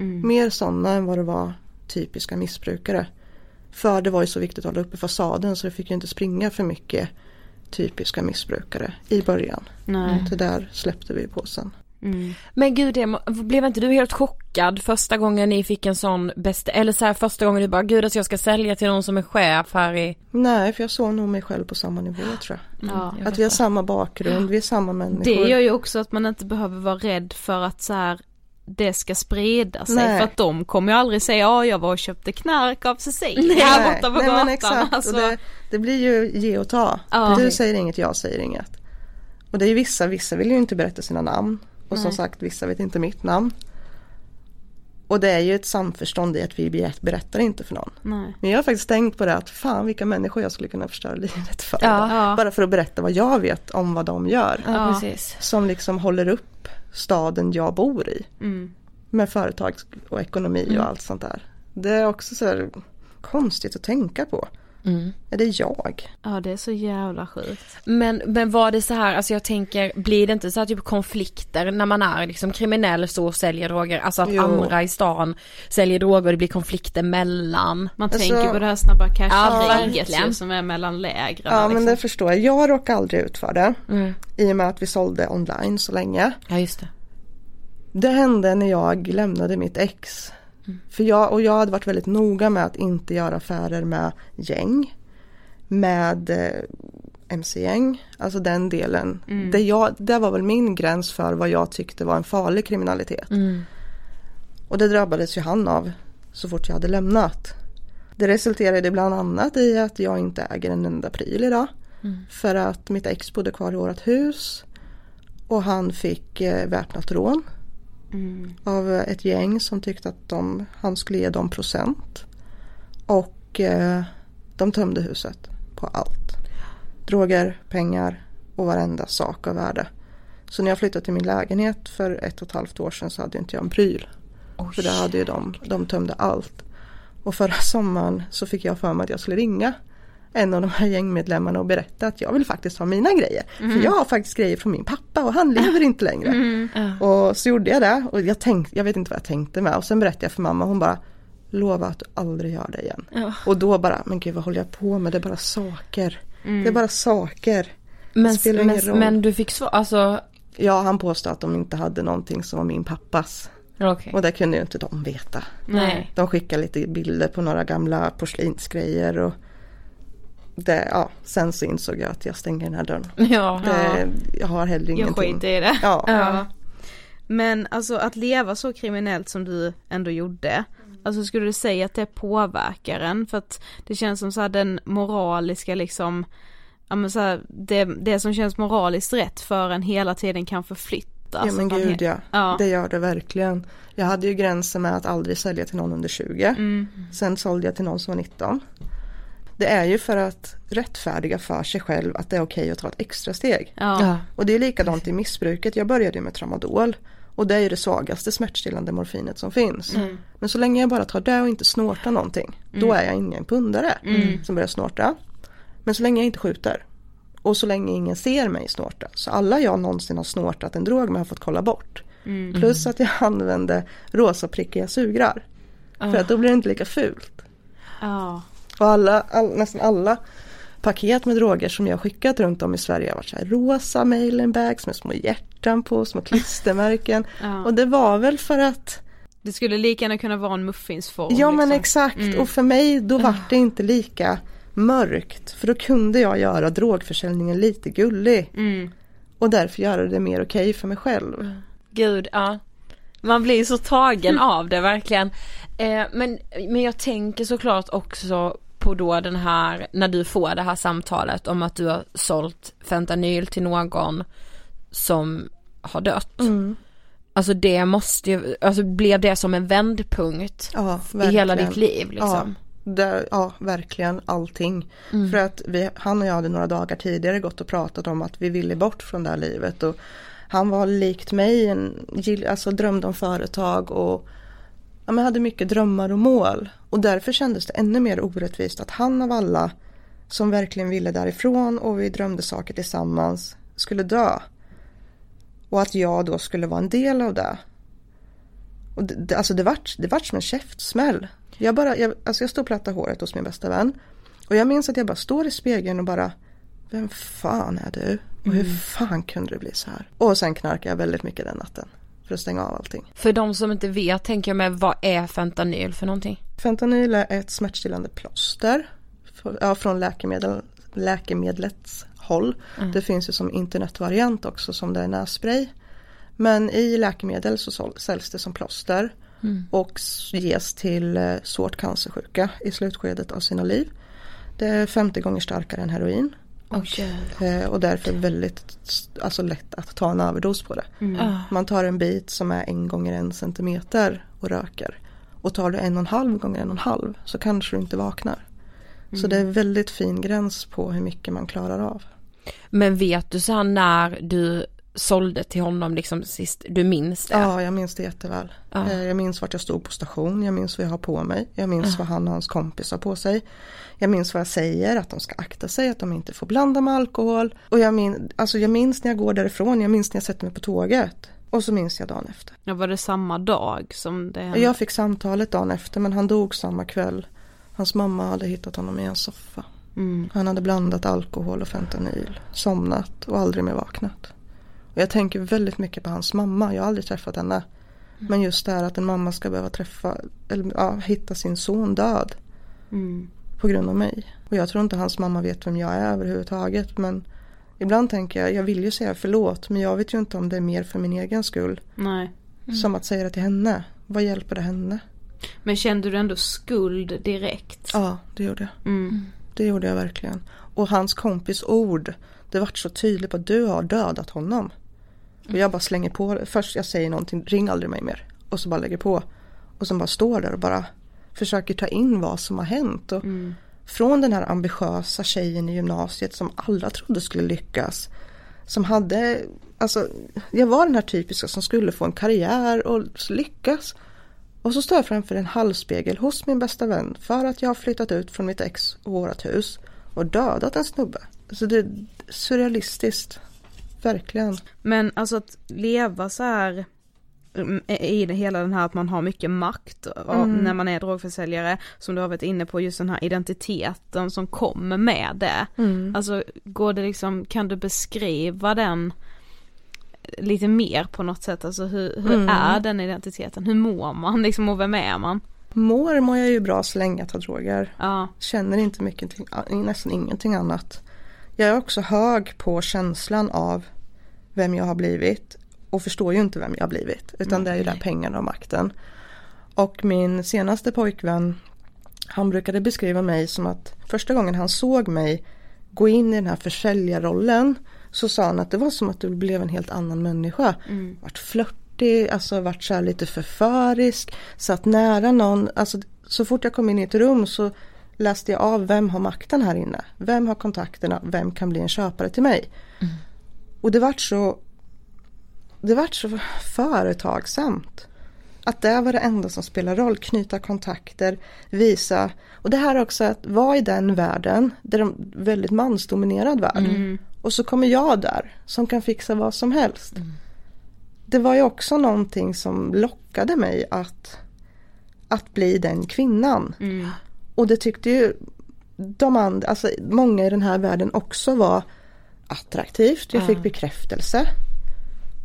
ACAST. Mer sådana än vad det var typiska missbrukare. För det var ju så viktigt att hålla uppe fasaden så det fick ju inte springa för mycket typiska missbrukare i början. Nej. Så där släppte vi på sen. Men gud, det, blev inte du helt chockad första gången ni fick en sån bäst, eller så här första gången du bara, gud alltså jag ska sälja till någon som är chef här i... Nej, för jag såg nog mig själv på samma nivå tror jag. Ja. Att vi har samma bakgrund, vi är samma människor. Det gör ju också att man inte behöver vara rädd för att så här det ska sprida sig Nej. för att de kommer ju aldrig säga ja jag var och köpte knark av Cecilia här borta på nej, gatan. men exakt. Alltså, det, det blir ju ge och ta. Ja. Du säger inget, jag säger inget. Och det är ju vissa, vissa vill ju inte berätta sina namn. Och som sagt, vissa vet inte mitt namn. Och det är ju ett samförstånd i att vi ber- berättar inte för någon. nej. Men jag har faktiskt tänkt på det att fan vilka människor jag skulle kunna förstöra livet för. Ja. Ja. Bara för att berätta vad jag vet om vad de gör. Ja, precis. Som liksom håller upp staden jag bor i. Mm. Med företag och ekonomi och allt sånt där. Det är också så konstigt att tänka på. Är det jag? Ja det är så jävla sjukt. Men, men var det så här, alltså jag tänker, blir det inte så här typ konflikter när man är liksom kriminell så och säljer droger? Alltså att Jo. andra i stan säljer droger och det blir konflikter mellan. Man Alltså- tänker på det här snabba Ja, cash-kriget ju som är mellan lägren. Ja men liksom. det förstår jag. Jag råkade aldrig ut för det. Mm. I och med att vi sålde online så länge. Ja just det. Det hände när jag lämnade mitt ex. För jag, och jag hade varit väldigt noga med att inte göra affärer med gäng. Med eh, mc-gäng, alltså den delen. Det, jag, det var väl min gräns för vad jag tyckte var en farlig kriminalitet. Och det drabbades ju han av så fort jag hade lämnat. Det resulterade bland annat i att jag inte äger en enda pryl idag. För att mitt ex bodde kvar i vårt hus. Och han fick eh, väpnat rån. Av eh, ett gäng som tyckte att de, han skulle ge dem procent. Och eh, de tömde huset på allt. Droger, pengar och varenda sak av värde. Så när jag flyttade till min lägenhet för ett och ett halvt år sedan så hade inte jag en pryl. för det hade ju de, de tömde allt. Och förra sommaren så fick jag för mig att jag skulle ringa en av de här gängmedlemmarna och berätta att jag vill faktiskt ha mina grejer. För jag har faktiskt grejer från min pappa och han lever inte längre. Och så gjorde jag det och jag tänkte, jag vet inte vad jag tänkte med och sen berättade jag för mamma och hon bara Lova att du aldrig gör det igen. Och då bara, men gud vad håller jag på med? Det är bara saker. Det är bara saker. Men, spelar ingen men, roll. men du fick svar, alltså Ja, han påstod att de inte hade någonting som var min pappas. okej. Och det kunde ju inte de veta. Nej. De skickade lite bilder på några gamla porslinsgrejer och det, ja, sen så insåg jag att jag stänger den här dörren. [LAUGHS] Ja. Det, jag har heller Jag ingenting. skiter i det. Ja. Ja. Men alltså att leva så kriminellt som du ändå gjorde. Alltså skulle du säga att det påverkar en? För att det känns som så här den moraliska liksom, ja men så här, det, det som känns moraliskt rätt för en hela tiden kan förflyttas. Ja men gud ja. Ja. Det gör det verkligen. Jag hade ju gränsen med att aldrig sälja till någon under 20. Mm. Sen sålde jag till någon som var 19. Det är ju för att rättfärdiga för sig själv att det är okej att ta ett extra steg. Ja. Och det är likadant i missbruket. Jag började ju med tramadol. Och det är ju det svagaste smärtstillande morfinet som finns. Men så länge jag bara tar det och inte snortar någonting. Då är jag ingen pundare som börjar snorta. Men så länge jag inte skjuter. Och så länge ingen ser mig snorta. Så alla jag någonsin har snortat en drog med har fått kolla bort. Plus att jag använde rosa prickiga sugrar. För att då blir det inte lika fult. Ja. Och alla, all, nästan alla paket med droger som jag skickat runt om i Sverige har varit så här rosa mailenbags med små hjärtan på, små klistermärken. [LAUGHS] Ja. Och det var väl för att, Det skulle lika gärna kunna vara en muffinsform. ja men liksom. exakt, och för mig då var det inte lika mörkt. För då kunde jag göra drogförsäljningen lite gullig. Mm. Och därför göra det mer okej för mig själv. Gud, ja. Man blir så tagen av det verkligen. Eh, men, men jag tänker såklart också på då den här, när du får det här samtalet om att du har sålt fentanyl till någon som har dött. Mm. Alltså det måste ju, alltså blev det som en vändpunkt Ja, i hela ditt liv liksom? Ja, Det, ja, verkligen allting. För att vi, han och jag hade några dagar tidigare gått och pratat om att vi ville bort från det här livet. Och han var likt mig, en, alltså drömde om företag och ja, men hade mycket drömmar och mål. Och därför kändes det ännu mer orättvist att han av alla som verkligen ville därifrån och vi drömde saker tillsammans skulle dö. Och att jag då skulle vara en del av det. Och det, alltså det vart, det vart som en käftsmäll. Jag bara, jag, alltså jag stod och plattade håret hos min bästa vän. Och jag minns att jag bara står i spegeln och bara Vem fan är du? Och hur fan kunde det bli så här? Och sen knarkade jag väldigt mycket den natten. För att stänga av allting. För de som inte vet tänker jag med vad är fentanyl för någonting? Fentanyl är ett smärtstillande plåster. Ja, från läkemedel, läkemedlets håll. Det finns ju som internetvariant också som det är nässpray. Men i läkemedel så säljs det som plåster. Och s- ges till eh, svårt cancersjuka i slutskedet av sina liv. Det är 50 gånger starkare än heroin. Eh, och därför väldigt alltså, lätt att ta en överdos på det. Man tar en bit som är en gånger en centimeter och röker. Och tar du en och en halv gånger en och en halv så kanske du inte vaknar. Så det är väldigt fin gräns på hur mycket man klarar av. Men vet du så här när du sålde till honom liksom sist, du minns det? Ja, jag minns det jätteväl. Ja. Eh, Jag minns vart jag stod på station, jag minns vad jag har på mig, jag minns vad han och hans kompis har på sig. Jag minns vad jag säger, att de ska akta sig, att de inte får blanda med alkohol. Och jag, min, alltså jag minns när jag går därifrån, jag minns när jag sätter mig på tåget. Och så minns jag dagen efter. Ja, var det samma dag som det hände? Jag fick samtalet dagen efter men han dog samma kväll. Hans mamma hade hittat honom i en soffa. Mm. Han hade blandat alkohol och fentanyl, somnat och aldrig mer vaknat. Och jag tänker väldigt mycket på hans mamma, jag har aldrig träffat henne. Men just det här att en mamma ska behöva träffa, eller ja, hitta sin son död Mm. på grund av mig. Och jag tror inte hans mamma vet vem jag är överhuvudtaget men ibland tänker jag, jag vill ju säga förlåt men jag vet ju inte om det är mer för min egen skull. Nej. Som att säga det till henne. Vad hjälper det henne? Men kände du ändå skuld direkt? Ja, det gjorde jag. Mm. Det gjorde jag verkligen. Och hans kompis ord, det vart så tydligt på att du har dödat honom. Och jag bara slänger på, först jag säger någonting, ring aldrig mig mer. Och så bara lägger på. Och sen bara står där och bara försöker ta in vad som har hänt. Och Från den här ambitiösa tjejen i gymnasiet som alla trodde skulle lyckas. Som hade, alltså jag var den här typiska som skulle få en karriär och lyckas. Och så står jag framför en halvspegel hos min bästa vän för att jag har flyttat ut från mitt ex och vårat hus och dödat en snubbe. Så det är surrealistiskt. Verkligen. Men alltså att leva så här mm, i det hela den här att man har mycket makt Mm. när man är drogförsäljare som du har varit inne på just den här identiteten som kommer med det. Mm. Alltså går det liksom, kan du beskriva den lite mer på något sätt, alltså hur, hur Mm. är den identiteten, hur mår man liksom och vem är man? Mår mår jag ju bra så länge jag tar droger. Ja, Känner inte mycket, nästan ingenting annat. Jag är också hög på känslan av vem jag har blivit och förstår ju inte vem jag har blivit. Utan det är ju där pengarna och makten. Och min senaste pojkvän han brukade beskriva mig som att första gången han såg mig gå in i den här försäljarrollen så sa han att det var som att du blev en helt annan människa. Vart flörtig, alltså vart så här lite förförisk, satt nära någon. Alltså så fort jag kom in i ett rum så läste jag av vem har makten här inne? Vem har kontakterna? Vem kan bli en köpare till mig? Och det vart så det vart så företagsamt. Att det var det enda som spelar roll, knyta kontakter, visa. Och det här också att vara i den världen, det är en väldigt mansdominerad värld. Och så kommer jag där som kan fixa vad som helst. Det var ju också någonting som lockade mig att, att bli den kvinnan. Och det tyckte ju de andra, alltså många i den här världen också var attraktivt. Jag fick bekräftelse.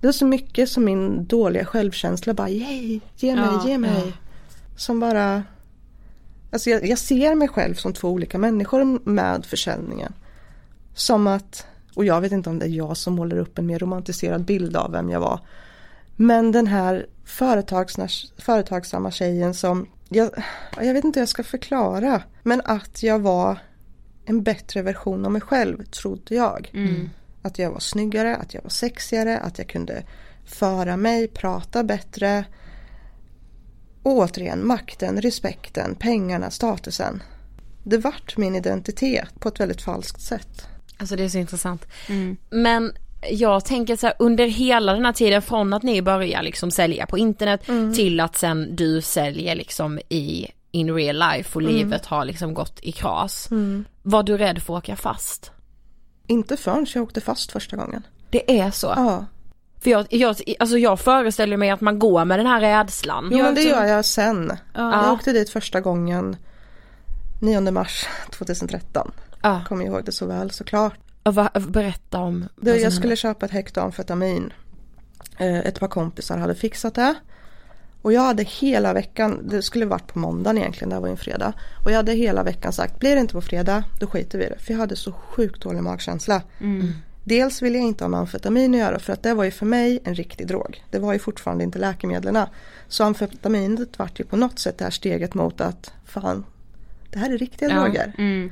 Det var så mycket som min dåliga självkänsla bara, yay, ge mig, Ja, ge mig. Som bara, alltså jag, jag ser mig själv som två olika människor med försäljningen. Som att, och jag vet inte om det är jag som målar upp en mer romantiserad bild av vem jag var. Men den här företagsamma tjejen som, jag, jag vet inte hur jag ska förklara. Men att jag var en bättre version av mig själv trodde jag. Att jag var snyggare, att jag var sexigare, att jag kunde föra mig, prata bättre. Och återigen makten, respekten, pengarna, statusen. det vart min identitet på ett väldigt falskt sätt. Alltså det är så intressant. Mm. Men jag tänker så här, under hela den här tiden från att ni börjar liksom sälja på internet till att sen du säljer liksom i in real life och livet har liksom gått i kras. Var du rädd för att åka fast? Inte förrän jag åkte fast första gången. Det är så? Ja, För jag, jag, alltså jag föreställer mig att man går med den här rädslan. jo, men det gör jag sen. Ja. Jag åkte dit första gången 9 mars 2013. Ja. Kommer ihåg det så väl såklart. Vad- berätta om som jag skulle hände. köpa ett hekto amfetamin. Eh, Ett par kompisar hade fixat det. Och jag hade hela veckan, det skulle varit på måndagen egentligen, det här var ju en fredag. Och jag hade hela veckan sagt, blir det inte på fredag, då skiter vi i det. För jag hade så sjukt dålig magkänsla. Dels ville jag inte ha med amfetamin att göra för att det var ju för mig en riktig drog. Det var ju fortfarande inte läkemedlen. Så amfetaminet vart ju på något sätt det här steget mot att fan, det här är riktiga Ja. droger. Mm.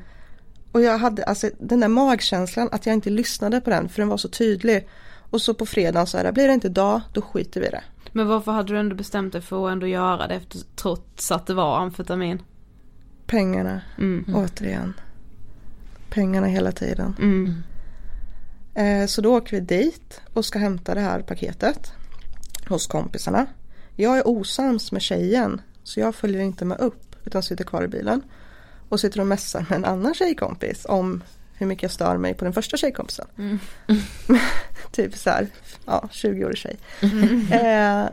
Och jag hade alltså den där magkänslan att jag inte lyssnade på den för den var så tydlig. Och så på fredagen så är det, blir det inte idag då skiter vi i det. Men varför hade du ändå bestämt dig för att ändå göra det efter, trots att det var amfetamin? Pengarna, Mm. återigen. Pengarna hela tiden. Mm. Eh, så då åker vi dit och ska hämta det här paketet hos kompisarna. Jag är osams med tjejen så jag följer inte med upp utan sitter kvar i bilen. Och sitter och mässar med en annan tjejkompis om hur mycket jag stör mig på den första tjejkompisen. [LAUGHS] typ så här, ja 20-årig tjej. Eh,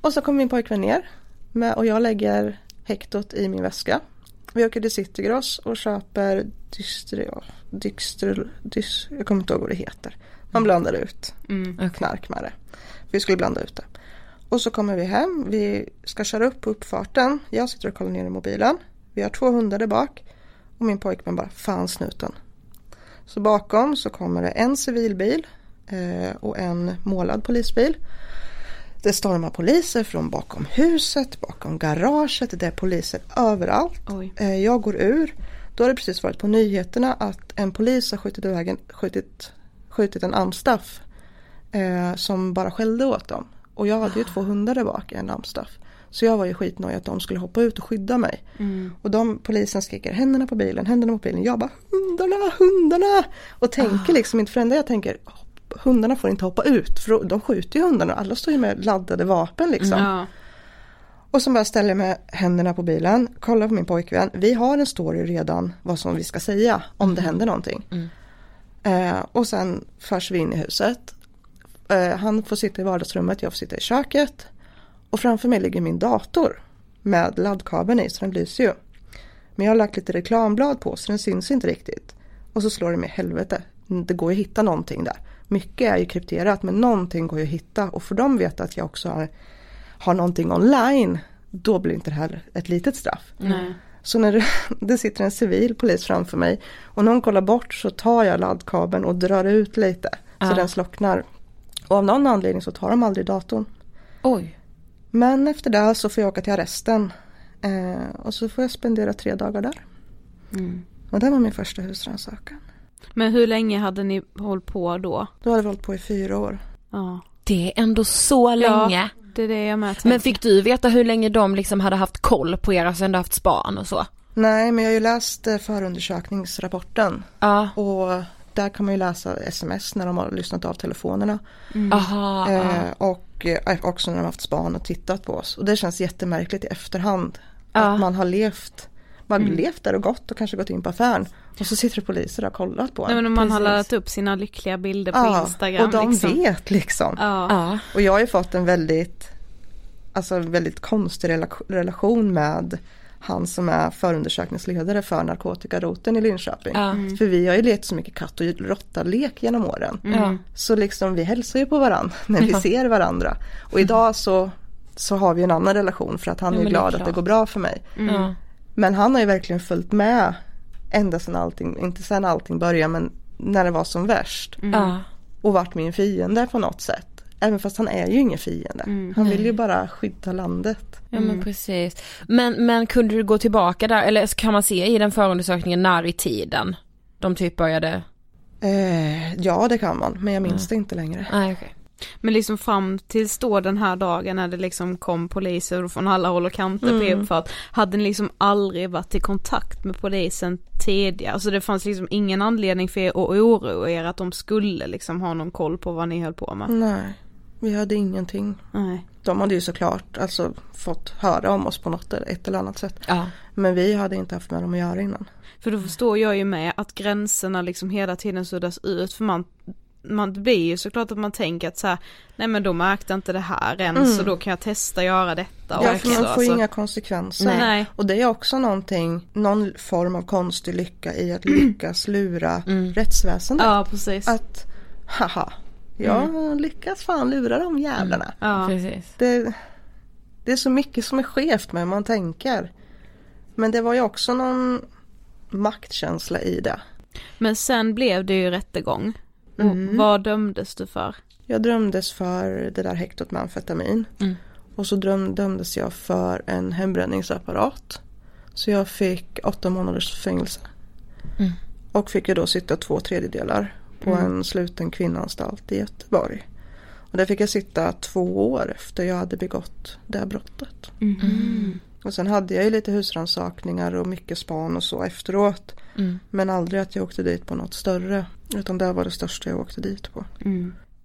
och så kommer min pojkvän ner med, och jag lägger hektot i min väska. Vi åker till Citygross och köper dystri, dystri, dys, jag kommer inte ihåg vad det heter. Man blandar ut Mm. knark med det. Vi skulle blanda ut det. Och så kommer vi hem, vi ska köra upp på uppfarten. Jag sitter och kollar ner i mobilen. Vi har två hundar där bak. Och min pojkvän bara, fan snuten. Så bakom så kommer det en civilbil eh, och en målad polisbil. Det stormar poliser från bakom huset, bakom garaget, det är poliser överallt. Oj. Eh, jag går ur. Då har det precis varit på nyheterna att en polis har skjutit, iväg en, skjutit, skjutit en amstaff eh, som bara skällde åt dem. Och jag hade ju två hundar där bak, en amstaff. Så jag var ju skitnöjd att de skulle hoppa ut och skydda mig. Och de polisen skriker händerna på bilen, händerna på bilen. Jag bara hundarna, hundarna! Och tänker liksom inte, för enda jag tänker hundarna får inte hoppa ut för de skjuter ju hundarna. Alla står ju med laddade vapen liksom. Ja. Och så bara ställer jag med händerna på bilen, kollar på min pojkvän. Vi har en story redan vad som vi ska säga om det händer någonting. Eh, och sen förs vi in i huset. Eh, han får sitta i vardagsrummet, jag får sitta i köket. Och framför mig ligger min dator med laddkabeln i så den lyser ju. Men jag har lagt lite reklamblad på så den syns inte riktigt. Och så slår det mig helvete. Det går ju att hitta någonting där. Mycket är ju krypterat men någonting går ju att hitta och för dem vet att jag också har, har någonting online. Då blir inte det här ett litet straff. Nej. Så när det, [LAUGHS] det sitter en civil polis framför mig och någon kollar bort så tar jag laddkabeln och drar ut lite så Ja. den slocknar. Och av någon anledning så tar de aldrig datorn. Oj. Men efter det så får jag åka till arresten. Eh, och så får jag spendera tre dagar där. Mm. Och det var min första husrannsakan. Men hur länge hade ni hållit på då? Då hade vi hållit på i fyra år. Ja. Det är ändå så länge. Det är det jag med. Men fick du veta hur länge de liksom hade haft koll på er, alltså ändå haft span och så? Nej men jag har ju läst eh, förundersökningsrapporten. Ja. Och där kan man ju läsa sms när de har lyssnat av telefonerna. Aha. ja. Eh, och eh, också när de har haft span och tittat på oss. Och det känns jättemärkligt i efterhand. Ja. Att man har levt, man har levt där och gått och kanske gått in på affären. Och så sitter det poliser och har kollat på en. Nej men om man har Precis. laddat upp sina lyckliga bilder på ja, Instagram och de liksom. vet liksom. Ja. Ja. Och jag har ju fått en väldigt, alltså en väldigt konstig rela- relation med han som är förundersökningsledare för narkotikaroten i Linköping. Ja. För vi har ju lekt så mycket katt och råtta-lek genom åren. Ja. Så liksom vi hälsar ju på varandra [LAUGHS] när vi Ja. ser varandra. Och idag så, så har vi en annan relation för att han Ja, är det är glad att det går bra för mig. Ja. Men han har ju verkligen följt med ända sedan allting, inte sedan allting började men när det var som värst. Ja. Och varit min fiende på något sätt. Även fast han är ju ingen fiende. Han vill ju bara skydda landet. Ja men precis. Men, men kunde du gå tillbaka där, eller kan man se i den förundersökningen när i tiden de typ började? Eh, ja det kan man men jag minns det inte längre. Nej okej. Men liksom fram tills då den här dagen när det liksom kom poliser från alla håll och kanter på Mm. er för att hade ni liksom aldrig varit i kontakt med polisen tidigare? Alltså det fanns liksom ingen anledning för er att oroa er att de skulle liksom ha någon koll på vad ni höll på med? Nej, vi hade ingenting. Nej. De hade ju såklart alltså fått höra om oss på något eller ett eller annat sätt. Ja. Men vi hade inte haft med dem att göra innan. För då förstår jag ju med att gränserna liksom hela tiden suddas ut för man man, det blir ju såklart att man tänker att så här, nej men då märkte inte det här än Mm. så då kan jag testa göra detta Ja, också. för man får alltså. inga konsekvenser. Nej. Och det är också någonting, någon form av konstig lycka i att lyckas lura rättsväsendet. Ja precis. Att, haha, jag lyckas fan lura de jävlarna. ja. Precis. Det, det är så mycket som är skevt med hur man tänker. Men det var ju också någon maktkänsla i det. Men sen blev det ju rättegång. Och Mm. vad dömdes du för? Jag dömdes för det där häktet med amfetamin. Mm. Och så dröm, dömdes jag för en hembränningsapparat. Så jag fick åtta månaders fängelse. Mm. Och fick ju då sitta två tredjedelar på en sluten kvinnoanstalt i Göteborg. Och där fick jag sitta två år efter jag hade begått det brottet. Och sen hade jag ju lite husrannsakningar och mycket span och så efteråt. Mm. Men aldrig att jag åkte dit på något större. Utan det var det största jag åkte dit på.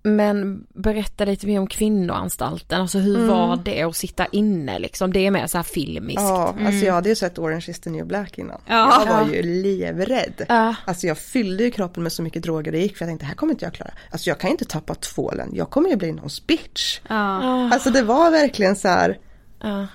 Men berätta lite mer om kvinnoanstalten, alltså hur var det att sitta inne liksom? Det är mer så här filmiskt. Ja, alltså jag hade ju sett Orange is the new black innan. Ja. Jag var ju livrädd. Ja. Alltså jag fyllde ju kroppen med så mycket droger det gick för jag tänkte här kommer inte jag klara. Alltså jag kan inte tappa tvålen, jag kommer ju bli någons bitch. Ja. Alltså det var verkligen så här. Ja.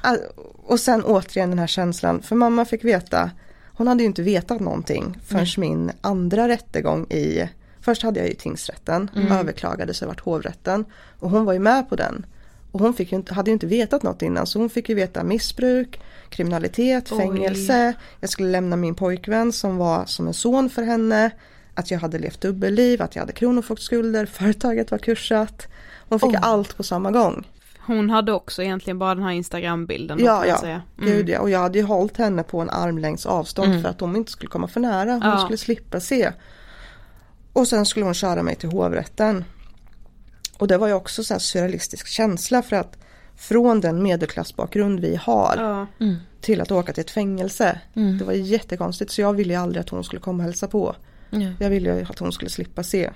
Och sen återigen den här känslan, för mamma fick veta, hon hade ju inte vetat någonting förrän min andra rättegång i, först hade jag ju tingsrätten, överklagade så vart hovrätten och hon var ju med på den. Och hon fick ju inte, hade ju inte vetat något innan så hon fick ju veta missbruk, kriminalitet, Oj. fängelse, jag skulle lämna min pojkvän som var som en son för henne, att jag hade levt dubbelliv, att jag hade kronofogdeskulder, [LAUGHS] företaget var kursat. Hon fick allt på samma gång. Hon hade också egentligen bara den här instagrambilden. Ja, ja. säga. Mm. Gud ja. Och jag hade ju hållit henne på en armlängds avstånd för att de inte skulle komma för nära. Hon Ja. skulle slippa se. Och sen skulle hon köra mig till hovrätten. Och det var ju också så här surrealistisk känsla för att från den medelklassbakgrund vi har Ja. till att åka till ett fängelse. Det var jättekonstigt så jag ville ju aldrig att hon skulle komma och hälsa på. Ja. Jag ville ju att hon skulle slippa se.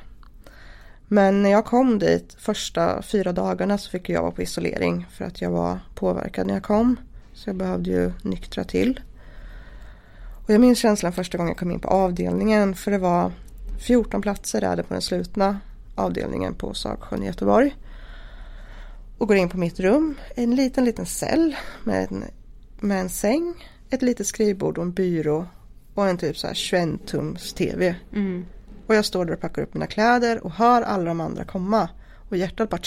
Men när jag kom dit första fyra dagarna så fick jag vara på isolering för att jag var påverkad när jag kom. Så jag behövde ju nyktra till. Och jag minns känslan första gången jag kom in på avdelningen för det var 14 platser där på den slutna avdelningen på Sagsjön i Göteborg. Och går in på mitt rum, en liten liten cell med en, med en säng, ett litet skrivbord och en byrå och en typ så här 21 tums TV. Mm. Och jag står där och packar upp mina kläder och hör alla de andra komma. Och hjärtat bara...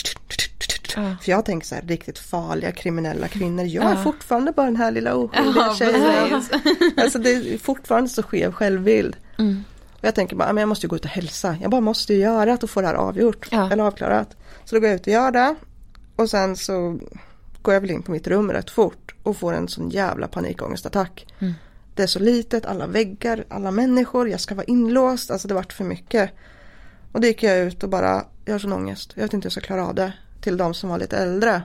För jag tänker så här, riktigt farliga kriminella kvinnor. Jag är fortfarande bara den här lilla oskyldiga tjejen. Alltså det är fortfarande så skev självbild. Mm. Och jag tänker bara, men jag måste ju gå ut och hälsa. Jag bara måste ju göra det och få det här avgjort. Ja. Eller avklarat. Så då går jag ut och gör det. Och sen så går jag väl in på mitt rum rätt fort. Och får en sån jävla panikångestattack. Mm. Det är så litet, alla väggar, alla människor. Jag ska vara inlåst. Alltså det vart för mycket. Och då gick jag ut och bara, jag har sån ångest. Jag vet inte hur jag ska klara av det. Till de som var lite äldre.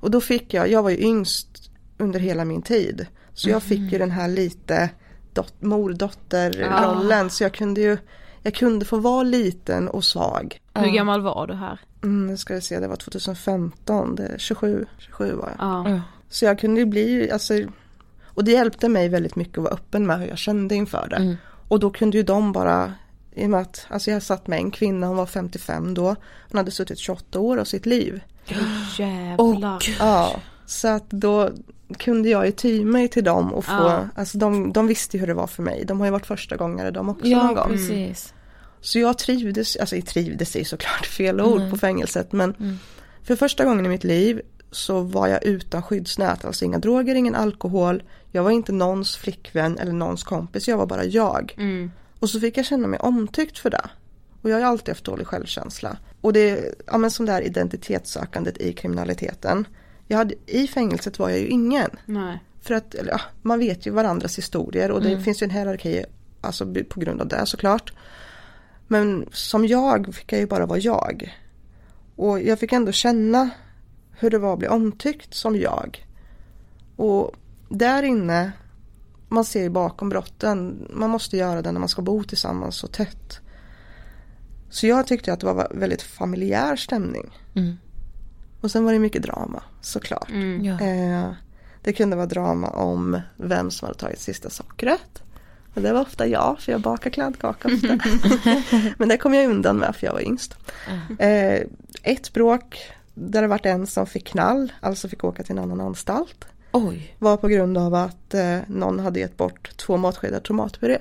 Och då fick jag, jag var ju yngst under hela min tid. Så jag fick ju den här lite dot, mor-dotter-rollen. Så jag kunde ju, jag kunde få vara liten och svag. Hur gammal var du här? Mm, nu ska vi se, det var 2015, det, 27, 27 var jag. Ja. Ja. Så jag kunde ju bli, alltså, och det hjälpte mig väldigt mycket att vara öppen med hur jag kände inför det. Mm. Och då kunde ju de bara, i och med att, alltså jag satt med en kvinna, hon var 55 då, hon hade suttit 28 år av sitt liv. Jävlar. Ja, så att då kunde jag ju ty mig till dem och få, Ja. alltså de, de visste hur det var för mig. De har ju varit första gångare de också någon Ja, gång. precis. Så jag trivdes, alltså jag trivdes är såklart fel ord på fängelset men för första gången i mitt liv så var jag utan skyddsnät, alltså inga droger, ingen alkohol. Jag var inte någons flickvän eller någons kompis, jag var bara jag. Mm. Och så fick jag känna mig omtyckt för det. Och jag har ju alltid haft dålig självkänsla. Och det, ja men som det här identitetssökandet i kriminaliteten. Jag hade, I fängelset var jag ju ingen. Nej. För att ja, man vet ju varandras historier och det finns ju en hierarki alltså, på grund av det såklart. Men som jag fick jag ju bara vara jag. Och jag fick ändå känna hur det var att bli omtyckt som jag. Och där inne, man ser ju bakom brotten, man måste göra det när man ska bo tillsammans så tätt. Så jag tyckte att det var väldigt familjär stämning. Mm. Och sen var det mycket drama såklart. Mm. Ja. Eh, det kunde vara drama om vem som hade tagit sista sockret. Och det var ofta jag, för jag bakar kladdkaka ofta. [LAUGHS] Men det kom jag undan med för jag var yngst. Eh, ett bråk där det vart en som fick knall, alltså fick åka till en annan anstalt. Oj. Var på grund av att eh, någon hade gett bort två matskedar tomatpuré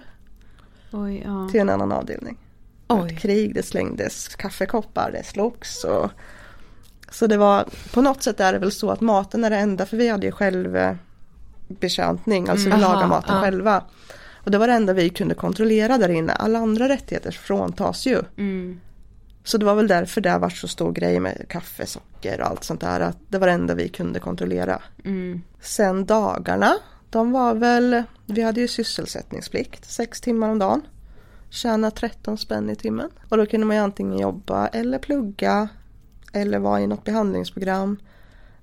Oj, ja. till en annan avdelning. Oj. ett krig, det slängdes kaffekoppar, det slogs och Så det var på något sätt är det väl så att maten är det enda för vi hade ju självbekäntning, alltså vi Mm. lagar Aha, maten ja. själva. Och det var det enda vi kunde kontrollera där inne, alla andra rättigheter fråntas ju. Mm. Så det var väl därför det var så stor grej med kaffe, socker och allt sånt där, att det var det enda vi kunde kontrollera. Mm. Sen dagarna, de var väl, vi hade ju sysselsättningsplikt, sex timmar om dagen. Tjäna 13 spänn i timmen. Och då kunde man ju antingen jobba eller plugga eller vara i något behandlingsprogram.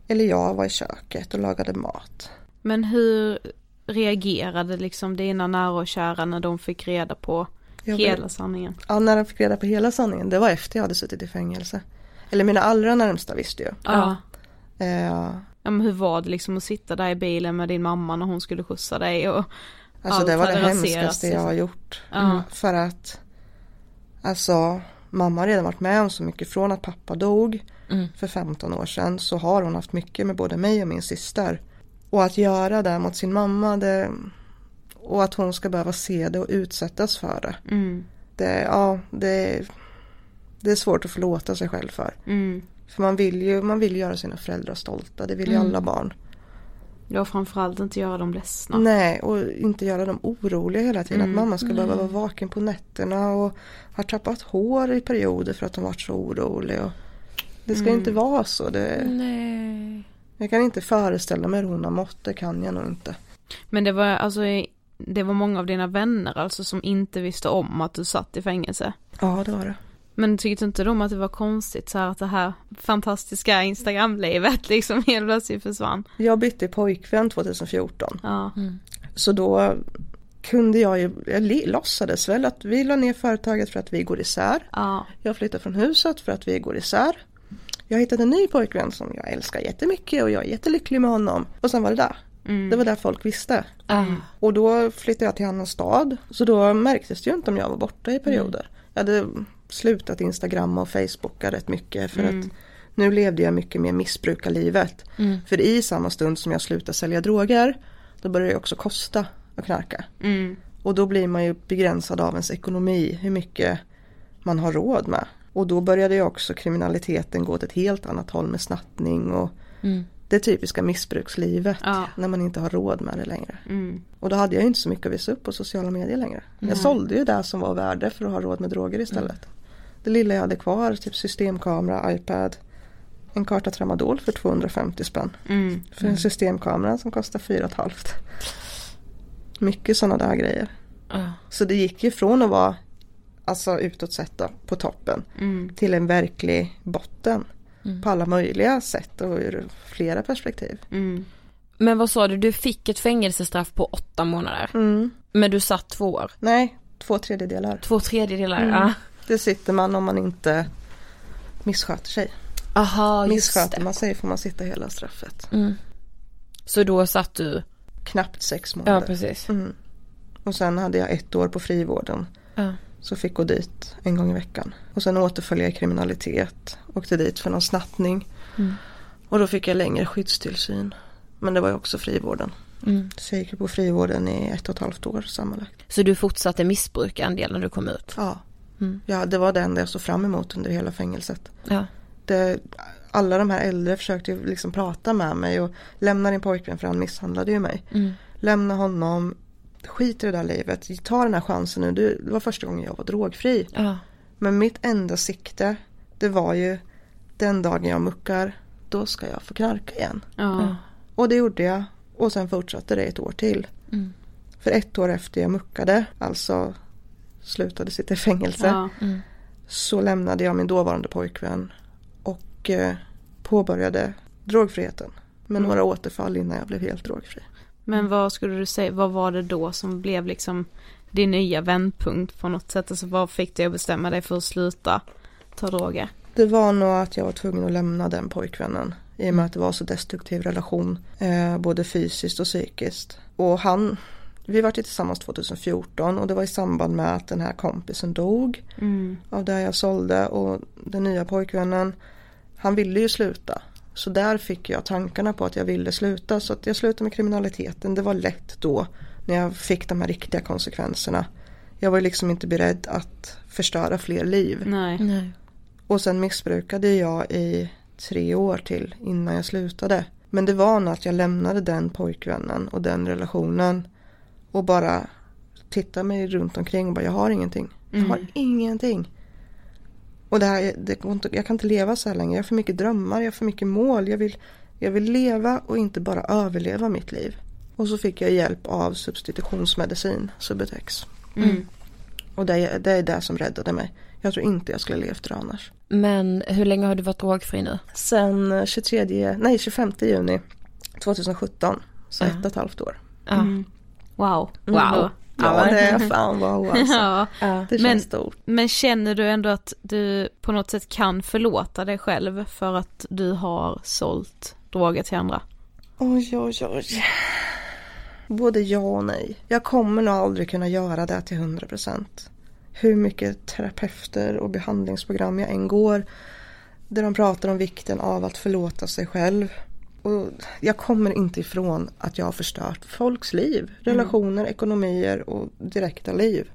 Eller jag var i köket och lagade mat. Men hur reagerade liksom dina nära och kära när de fick reda på Jag hela vet- sanningen? Ja, när de fick reda på hela sanningen, det var efter jag hade suttit i fängelse. Eller mina allra närmsta visste ju. Ja. Eh, Ja men hur var det liksom att sitta där i bilen med din mamma när hon skulle skjutsa dig och Alltså Allt det var det hemskaste jag liksom. har gjort. Ja. För att Alltså Mamma har redan varit med om så mycket från att pappa dog Mm. för 15 år sedan så har hon haft mycket med både mig och min syster. Och att göra det mot sin mamma det, och att hon ska behöva se det och utsättas för det. mm, Det, ja, det, det är svårt att förlåta sig själv för. mm. För man vill ju man vill göra sina föräldrar stolta, det vill ju Mm. alla barn. Ja framförallt inte göra dem ledsna. Nej, och inte göra dem oroliga hela tiden. Mm. Att mamma ska behöva vara vaken på nätterna och har tappat hår i perioder för att hon varit så orolig. Och det ska Mm. inte vara så. Det, Nej. jag kan inte föreställa mig hur hon har mått, det kan jag nog inte. Men det var alltså det var många av dina vänner alltså som inte visste om att du satt i fängelse. Ja, det var det. Men tyckte inte de att det var konstigt så här att det här fantastiska Instagramlivet [LAUGHS] liksom helt plötsligt försvann? Jag bytte pojkvän 2014. Ja. Så då kunde jag ju, jag låtsades väl att vi la ner företaget för att vi går isär. Ja. Jag flyttade från huset för att vi går isär. Jag hittade en ny pojkvän som jag älskar jättemycket och jag är jättelycklig med honom. Och sen var det där. Mm. Det var där folk visste. Ah. Och då flyttade jag till en annan stad. Så då märktes det ju inte om jag var borta i perioder. Jag hade slutat instagramma och facebooka rätt mycket för att nu levde jag mycket mer missbrukarlivet. För i samma stund som jag slutade sälja droger då började det också kosta att knarka. Mm. Och då blir man ju begränsad av ens ekonomi, hur mycket man har råd med. Och då började ju också kriminaliteten gå åt ett helt annat håll med snattning och Mm. det typiska missbrukslivet Ja. när man inte har råd med det längre. Mm. Och då hade jag ju inte så mycket att visa upp på sociala medier längre. Jag sålde ju det som var värde för att ha råd med droger istället. Det lilla jag hade kvar, typ systemkamera, iPad, en karta tramadol för 250 spänn. Mm. För en systemkamera som kostar 4 500. Mycket sådana där grejer. Ah. Så det gick ju från att vara alltså utåt sett då, på toppen Mm. till en verklig botten. På alla möjliga sätt och ur flera perspektiv. Mm. Men vad sa du, du fick ett fängelsestraff på åtta månader. Mm. Men du satt två år. Nej, två tredjedelar. Två tredjedelar. Mm. Det sitter man om man inte missköter sig. Aha, Missköter man sig får man sitta hela straffet. Mm. Så då satt du, Knappt sex ja månader. precis. Mm. Och sen hade jag ett år på frivården. Ja. Så fick gå dit en gång i veckan. Och sen återföljde jag i kriminalitet. Åkte dit för någon snattning. Mm. Och då fick jag längre skyddstillsyn. Men det var ju också frivården. Mm. Så jag gick på frivården i ett och ett halvt år sammanlagt. Så du fortsatte missbruka en del när du kom ut? Ja. Mm. ja, det var det enda jag såg fram emot under hela fängelset. Ja. Det, alla de här äldre försökte ju liksom prata med mig och lämna din pojkvän för han misshandlade ju mig. Mm. Lämna honom, skit i det där livet, ta den här chansen nu. Det var första gången jag var drogfri. Ja. Men mitt enda sikte, det var ju den dagen jag muckar, då ska jag få knarka igen. Ja. Och det gjorde jag. Och sen fortsatte det ett år till. Mm. För ett år efter jag muckade, alltså slutade sitta i fängelse, Ja. Mm. så lämnade jag min dåvarande pojkvän och eh, påbörjade drogfriheten. Med några återfall innan jag blev helt drogfri. Men vad skulle du säga, vad var det då som blev liksom din nya vändpunkt på något sätt? Alltså vad fick dig att bestämma dig för att sluta ta droger? Det var nog att jag var tvungen att lämna den pojkvännen. I och med att det var så destruktiv relation. Eh, både fysiskt och psykiskt. Och han, vi var tillsammans 2014 och det var i samband med att den här kompisen dog. Mm. Av det jag sålde och den nya pojkvännen. Han ville ju sluta. Så där fick jag tankarna på att jag ville sluta. Så att jag slutade med kriminaliteten. Det var lätt då. När jag fick de här riktiga konsekvenserna. Jag var liksom inte beredd att förstöra fler liv. Nej. Nej. Och sen missbrukade jag i tre år till innan jag slutade. Men det var att jag lämnade den pojkvännen och den relationen. Och bara tittade mig runt omkring och bara jag har ingenting. Jag har ingenting. Och det här, det, jag kan inte leva så här längre. Jag har för mycket drömmar, jag har för mycket mål. Jag vill, jag vill leva och inte bara överleva mitt liv. Och så fick jag hjälp av substitutionsmedicin, Subutex. Mm. Och det, är- det är det som räddade mig. Jag tror inte jag skulle levt det annars. Men hur länge har du varit drogfri nu? Sen eh, 23, nej 25 juni 2017. Så Ja. ett och ett halvt år. Ja. Mm. Wow. Wow. Ja, Ja, det är fan wow [LAUGHS] alltså. Ja. Ja. Det känns Men- stort. Men känner du ändå att du på något sätt kan förlåta dig själv för att du har sålt droger till andra? Oj, oj, oj. Både ja och nej. Jag kommer nog aldrig kunna göra det till 100%. Hur mycket terapeuter och behandlingsprogram jag än går. Där de pratar om vikten av att förlåta sig själv. Och jag kommer inte ifrån att jag har förstört folks liv. Relationer, ekonomier och direkta liv.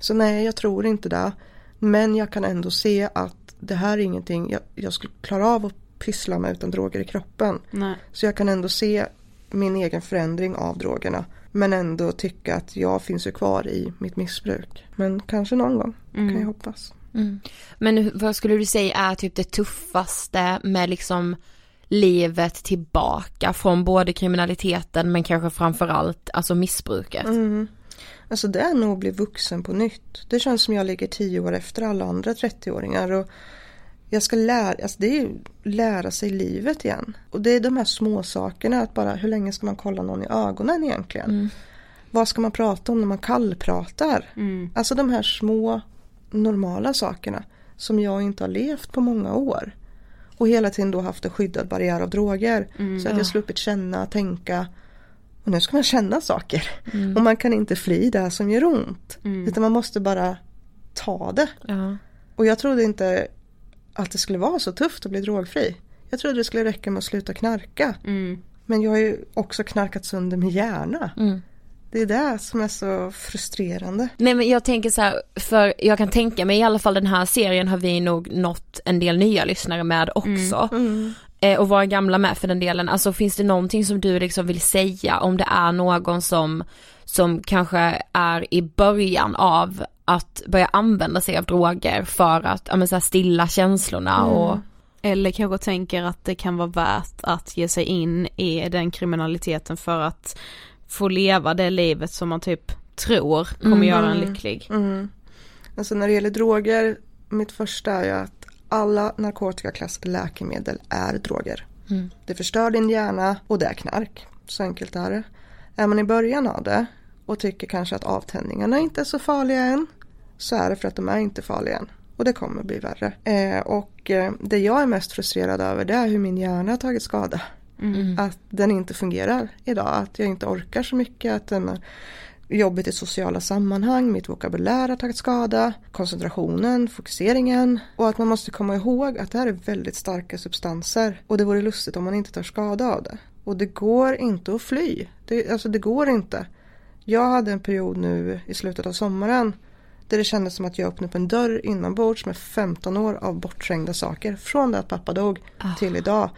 Så nej, jag tror inte det. Men jag kan ändå se att det här är ingenting jag, jag skulle klara av att pyssla med utan droger i kroppen. Nej. Så jag kan ändå se min egen förändring av drogerna. Men ändå tycka att jag finns ju kvar i mitt missbruk. Men kanske någon gång, kan jag hoppas. Men hur- vad skulle du säga är typ det tuffaste med liksom livet tillbaka från både kriminaliteten men kanske framförallt alltså missbruket? Mm. Alltså det är nog att bli vuxen på nytt. Det känns som jag ligger tio år efter alla andra 30-åringar. Och jag ska lära, alltså det är ju lära sig livet igen. Och det är de här små sakerna att bara hur länge ska man kolla någon i ögonen egentligen? Vad ska man prata om när man kallpratar? Alltså de här små normala sakerna som jag inte har levt på många år. Och hela tiden då haft en skyddad barriär av droger. så att jag sluppit känna, tänka. Och nu ska man känna saker. Och man kan inte fly det som gör ont. Utan man måste bara ta det. Ja. Och jag trodde inte att det skulle vara så tufft att bli drogfri. Jag trodde det skulle räcka med att sluta knarka. Men jag har ju också knarkat sönder min hjärna. Det är det som är så frustrerande. Nej men jag tänker så här, för jag kan tänka mig i alla fall den här serien har vi nog nått en del nya lyssnare med också. Eh, och våra gamla med för den delen. Alltså finns det någonting som du liksom vill säga om det är någon som, som kanske är i början av att börja använda sig av droger för att ja, men så här, stilla känslorna och Eller kanske tänker att det kan vara värt att ge sig in i den kriminaliteten för att få leva det livet som man typ tror kommer göra en lycklig. Mm. Alltså när det gäller droger, mitt första är ju att alla narkotikaklassade läkemedel är droger. Det förstör din hjärna och det är knark. Så enkelt är det. Är man i början av det och tycker kanske att avtändningarna inte är så farliga än så är det för att de är inte farliga än. Och det kommer bli värre. Eh, och eh, det jag är mest frustrerad över det är hur min hjärna har tagit skada. Mm. Att den inte fungerar idag. Att jag inte orkar så mycket. Att den jobbet i sociala sammanhang, mitt vokabulär har tagit skada, koncentrationen, fokuseringen och att man måste komma ihåg att det här är väldigt starka substanser och det vore lustigt om man inte tar skada av det. Och det går inte att fly. Det, alltså det går inte. Jag hade en period nu i slutet av sommaren där det kändes som att jag öppnade upp en dörr inombords med 15 år av bortträngda saker. Från det att pappa dog till idag.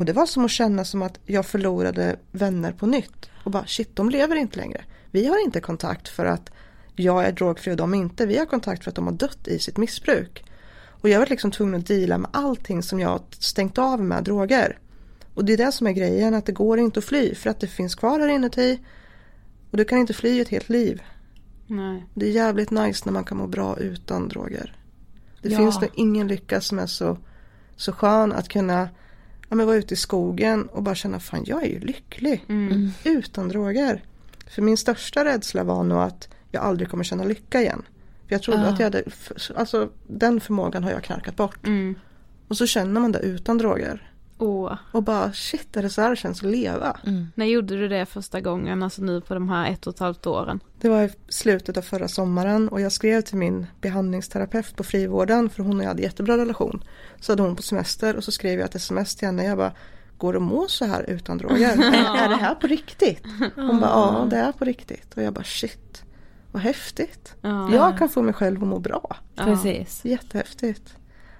Och det var som att känna som att jag förlorade vänner på nytt. Och bara shit, de lever inte längre. Vi har inte kontakt för att jag är drogfri och de inte. Vi har kontakt för att de har dött i sitt missbruk. Och jag var liksom tvungen att deala med allting som jag stängt av med droger. Och det är det som är grejen, att det går inte att fly för att det finns kvar här inuti. Och du kan inte fly ett helt liv. Nej. Det är jävligt nice när man kan må bra utan droger. Det Ja. finns nog ingen lycka som är så så skön att kunna ja, men vara ute i skogen och bara känna fan jag är ju lycklig. Mm. Utan droger. För min största rädsla var nog att jag aldrig kommer känna lycka igen. För jag trodde Ah. att jag hade, alltså den förmågan har jag knarkat bort. Mm. Och så känner man det utan droger. Åh. Och bara shit är det så här det känns att leva? När gjorde du det första gången, alltså nu på de här ett och ett halvt åren? Det var i slutet av förra sommaren och jag skrev till min behandlingsterapeut på frivården för hon och jag hade jättebra relation. Så hade hon på semester och så skrev jag ett sms till henne. Jag bara, går det att må så här utan droger? [LAUGHS] är, är det här på riktigt? Hon bara, ja det är på riktigt. Och jag bara, shit, vad häftigt. Ja. Jag kan få mig själv att må bra. Precis. Jättehäftigt.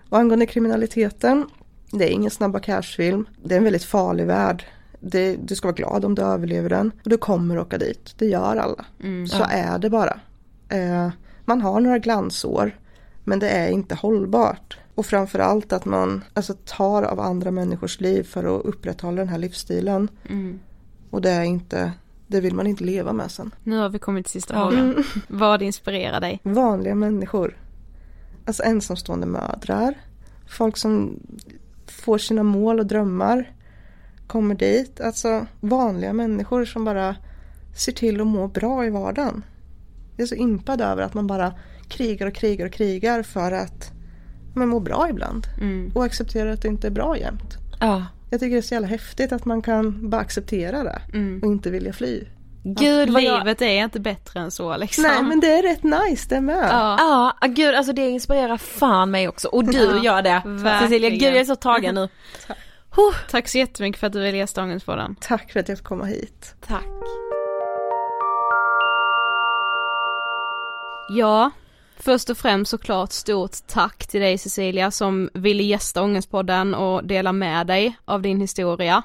Och angående kriminaliteten, det är ingen snabba cashfilm. Det är en väldigt farlig värld. Det, du ska vara glad om du överlever den. Och du kommer åka dit. Det gör alla. Så är det bara. Eh, man har några glansår. Men det är inte hållbart. Och framförallt att man alltså, tar av andra människors liv för att upprätthålla den här livsstilen. Mm. Och det är inte, det vill man inte leva med sen. Nu har vi kommit till sista Ja. frågan. [LAUGHS] Vad inspirerar dig? vanliga människor. Alltså ensamstående mödrar. Folk som får sina mål och drömmar. Kommer dit. Alltså vanliga människor som bara ser till att må bra i vardagen. Jag är så impad över att man bara krigar och krigar och krigar för att man mår bra ibland. Mm. Och accepterar att det inte är bra jämt. Ja. Jag tycker det är så jävla häftigt att man kan bara acceptera det. Mm. Och inte vilja fly. Gud vad jag... Livet är inte bättre än så liksom. Nej men det är rätt nice det med. Ja. Ja, ah, gud alltså det inspirerar fan mig också. Och du Ja, gör det. verkligen. Cecilia, gud jag är så tagen nu. [LAUGHS] Tack så jättemycket för att du ville gästa Ångestpodden. Tack för att jag fick komma hit. Tack. Ja, först och främst såklart stort tack till dig Cecilia som ville gästa Ångestpodden och dela med dig av din historia.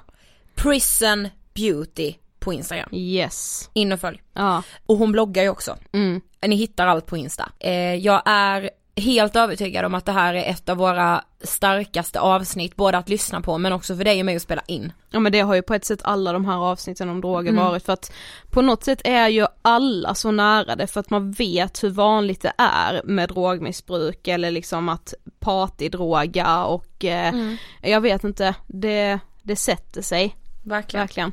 Prison Beauty på Instagram. Yes. In och följ. Ja. Och hon bloggar ju också. Mm. Ni hittar allt på Insta. Eh, jag är helt övertygad om att det här är ett av våra starkaste avsnitt, både att lyssna på men också för dig och mig att spela in. Ja men det har ju på ett sätt alla de här avsnitten om droger Mm. varit för att på något sätt är ju alla så nära det för att man vet hur vanligt det är med drogmissbruk eller liksom att partydroga och eh, Mm. jag vet inte, det, det sätter sig Verkligen. verkligen.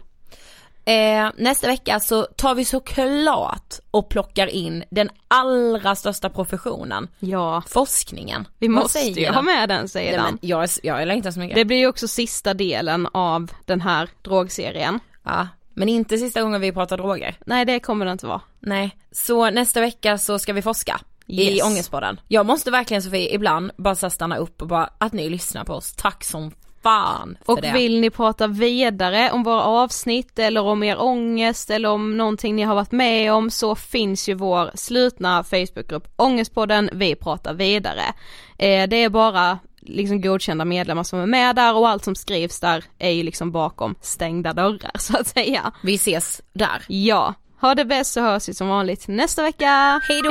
Eh, nästa vecka så tar vi såklart och plockar in den allra största professionen, Ja, forskningen. vi Vad måste ju den? ha med den säger den. jag, jag längtar så mycket. Det blir ju också sista delen av den här drogserien. Ja, men inte sista gången vi pratar droger. Nej det kommer det inte vara. Nej, så nästa vecka så ska vi forska i Yes. Ångestpodden. Jag måste verkligen Sofie ibland bara stanna upp och bara att ni lyssnar på oss. Tack som fan för Och det. vill ni prata vidare om våra avsnitt eller om er ångest eller om någonting ni har varit med om så finns ju vår slutna Facebookgrupp Ångestpodden Vi pratar vidare. Eh, det är bara liksom godkända medlemmar som är med där och allt som skrivs där är ju liksom bakom stängda dörrar [LAUGHS] så att säga. Vi ses där. Ja, ha det bäst så hörs vi som vanligt nästa vecka. Hej då.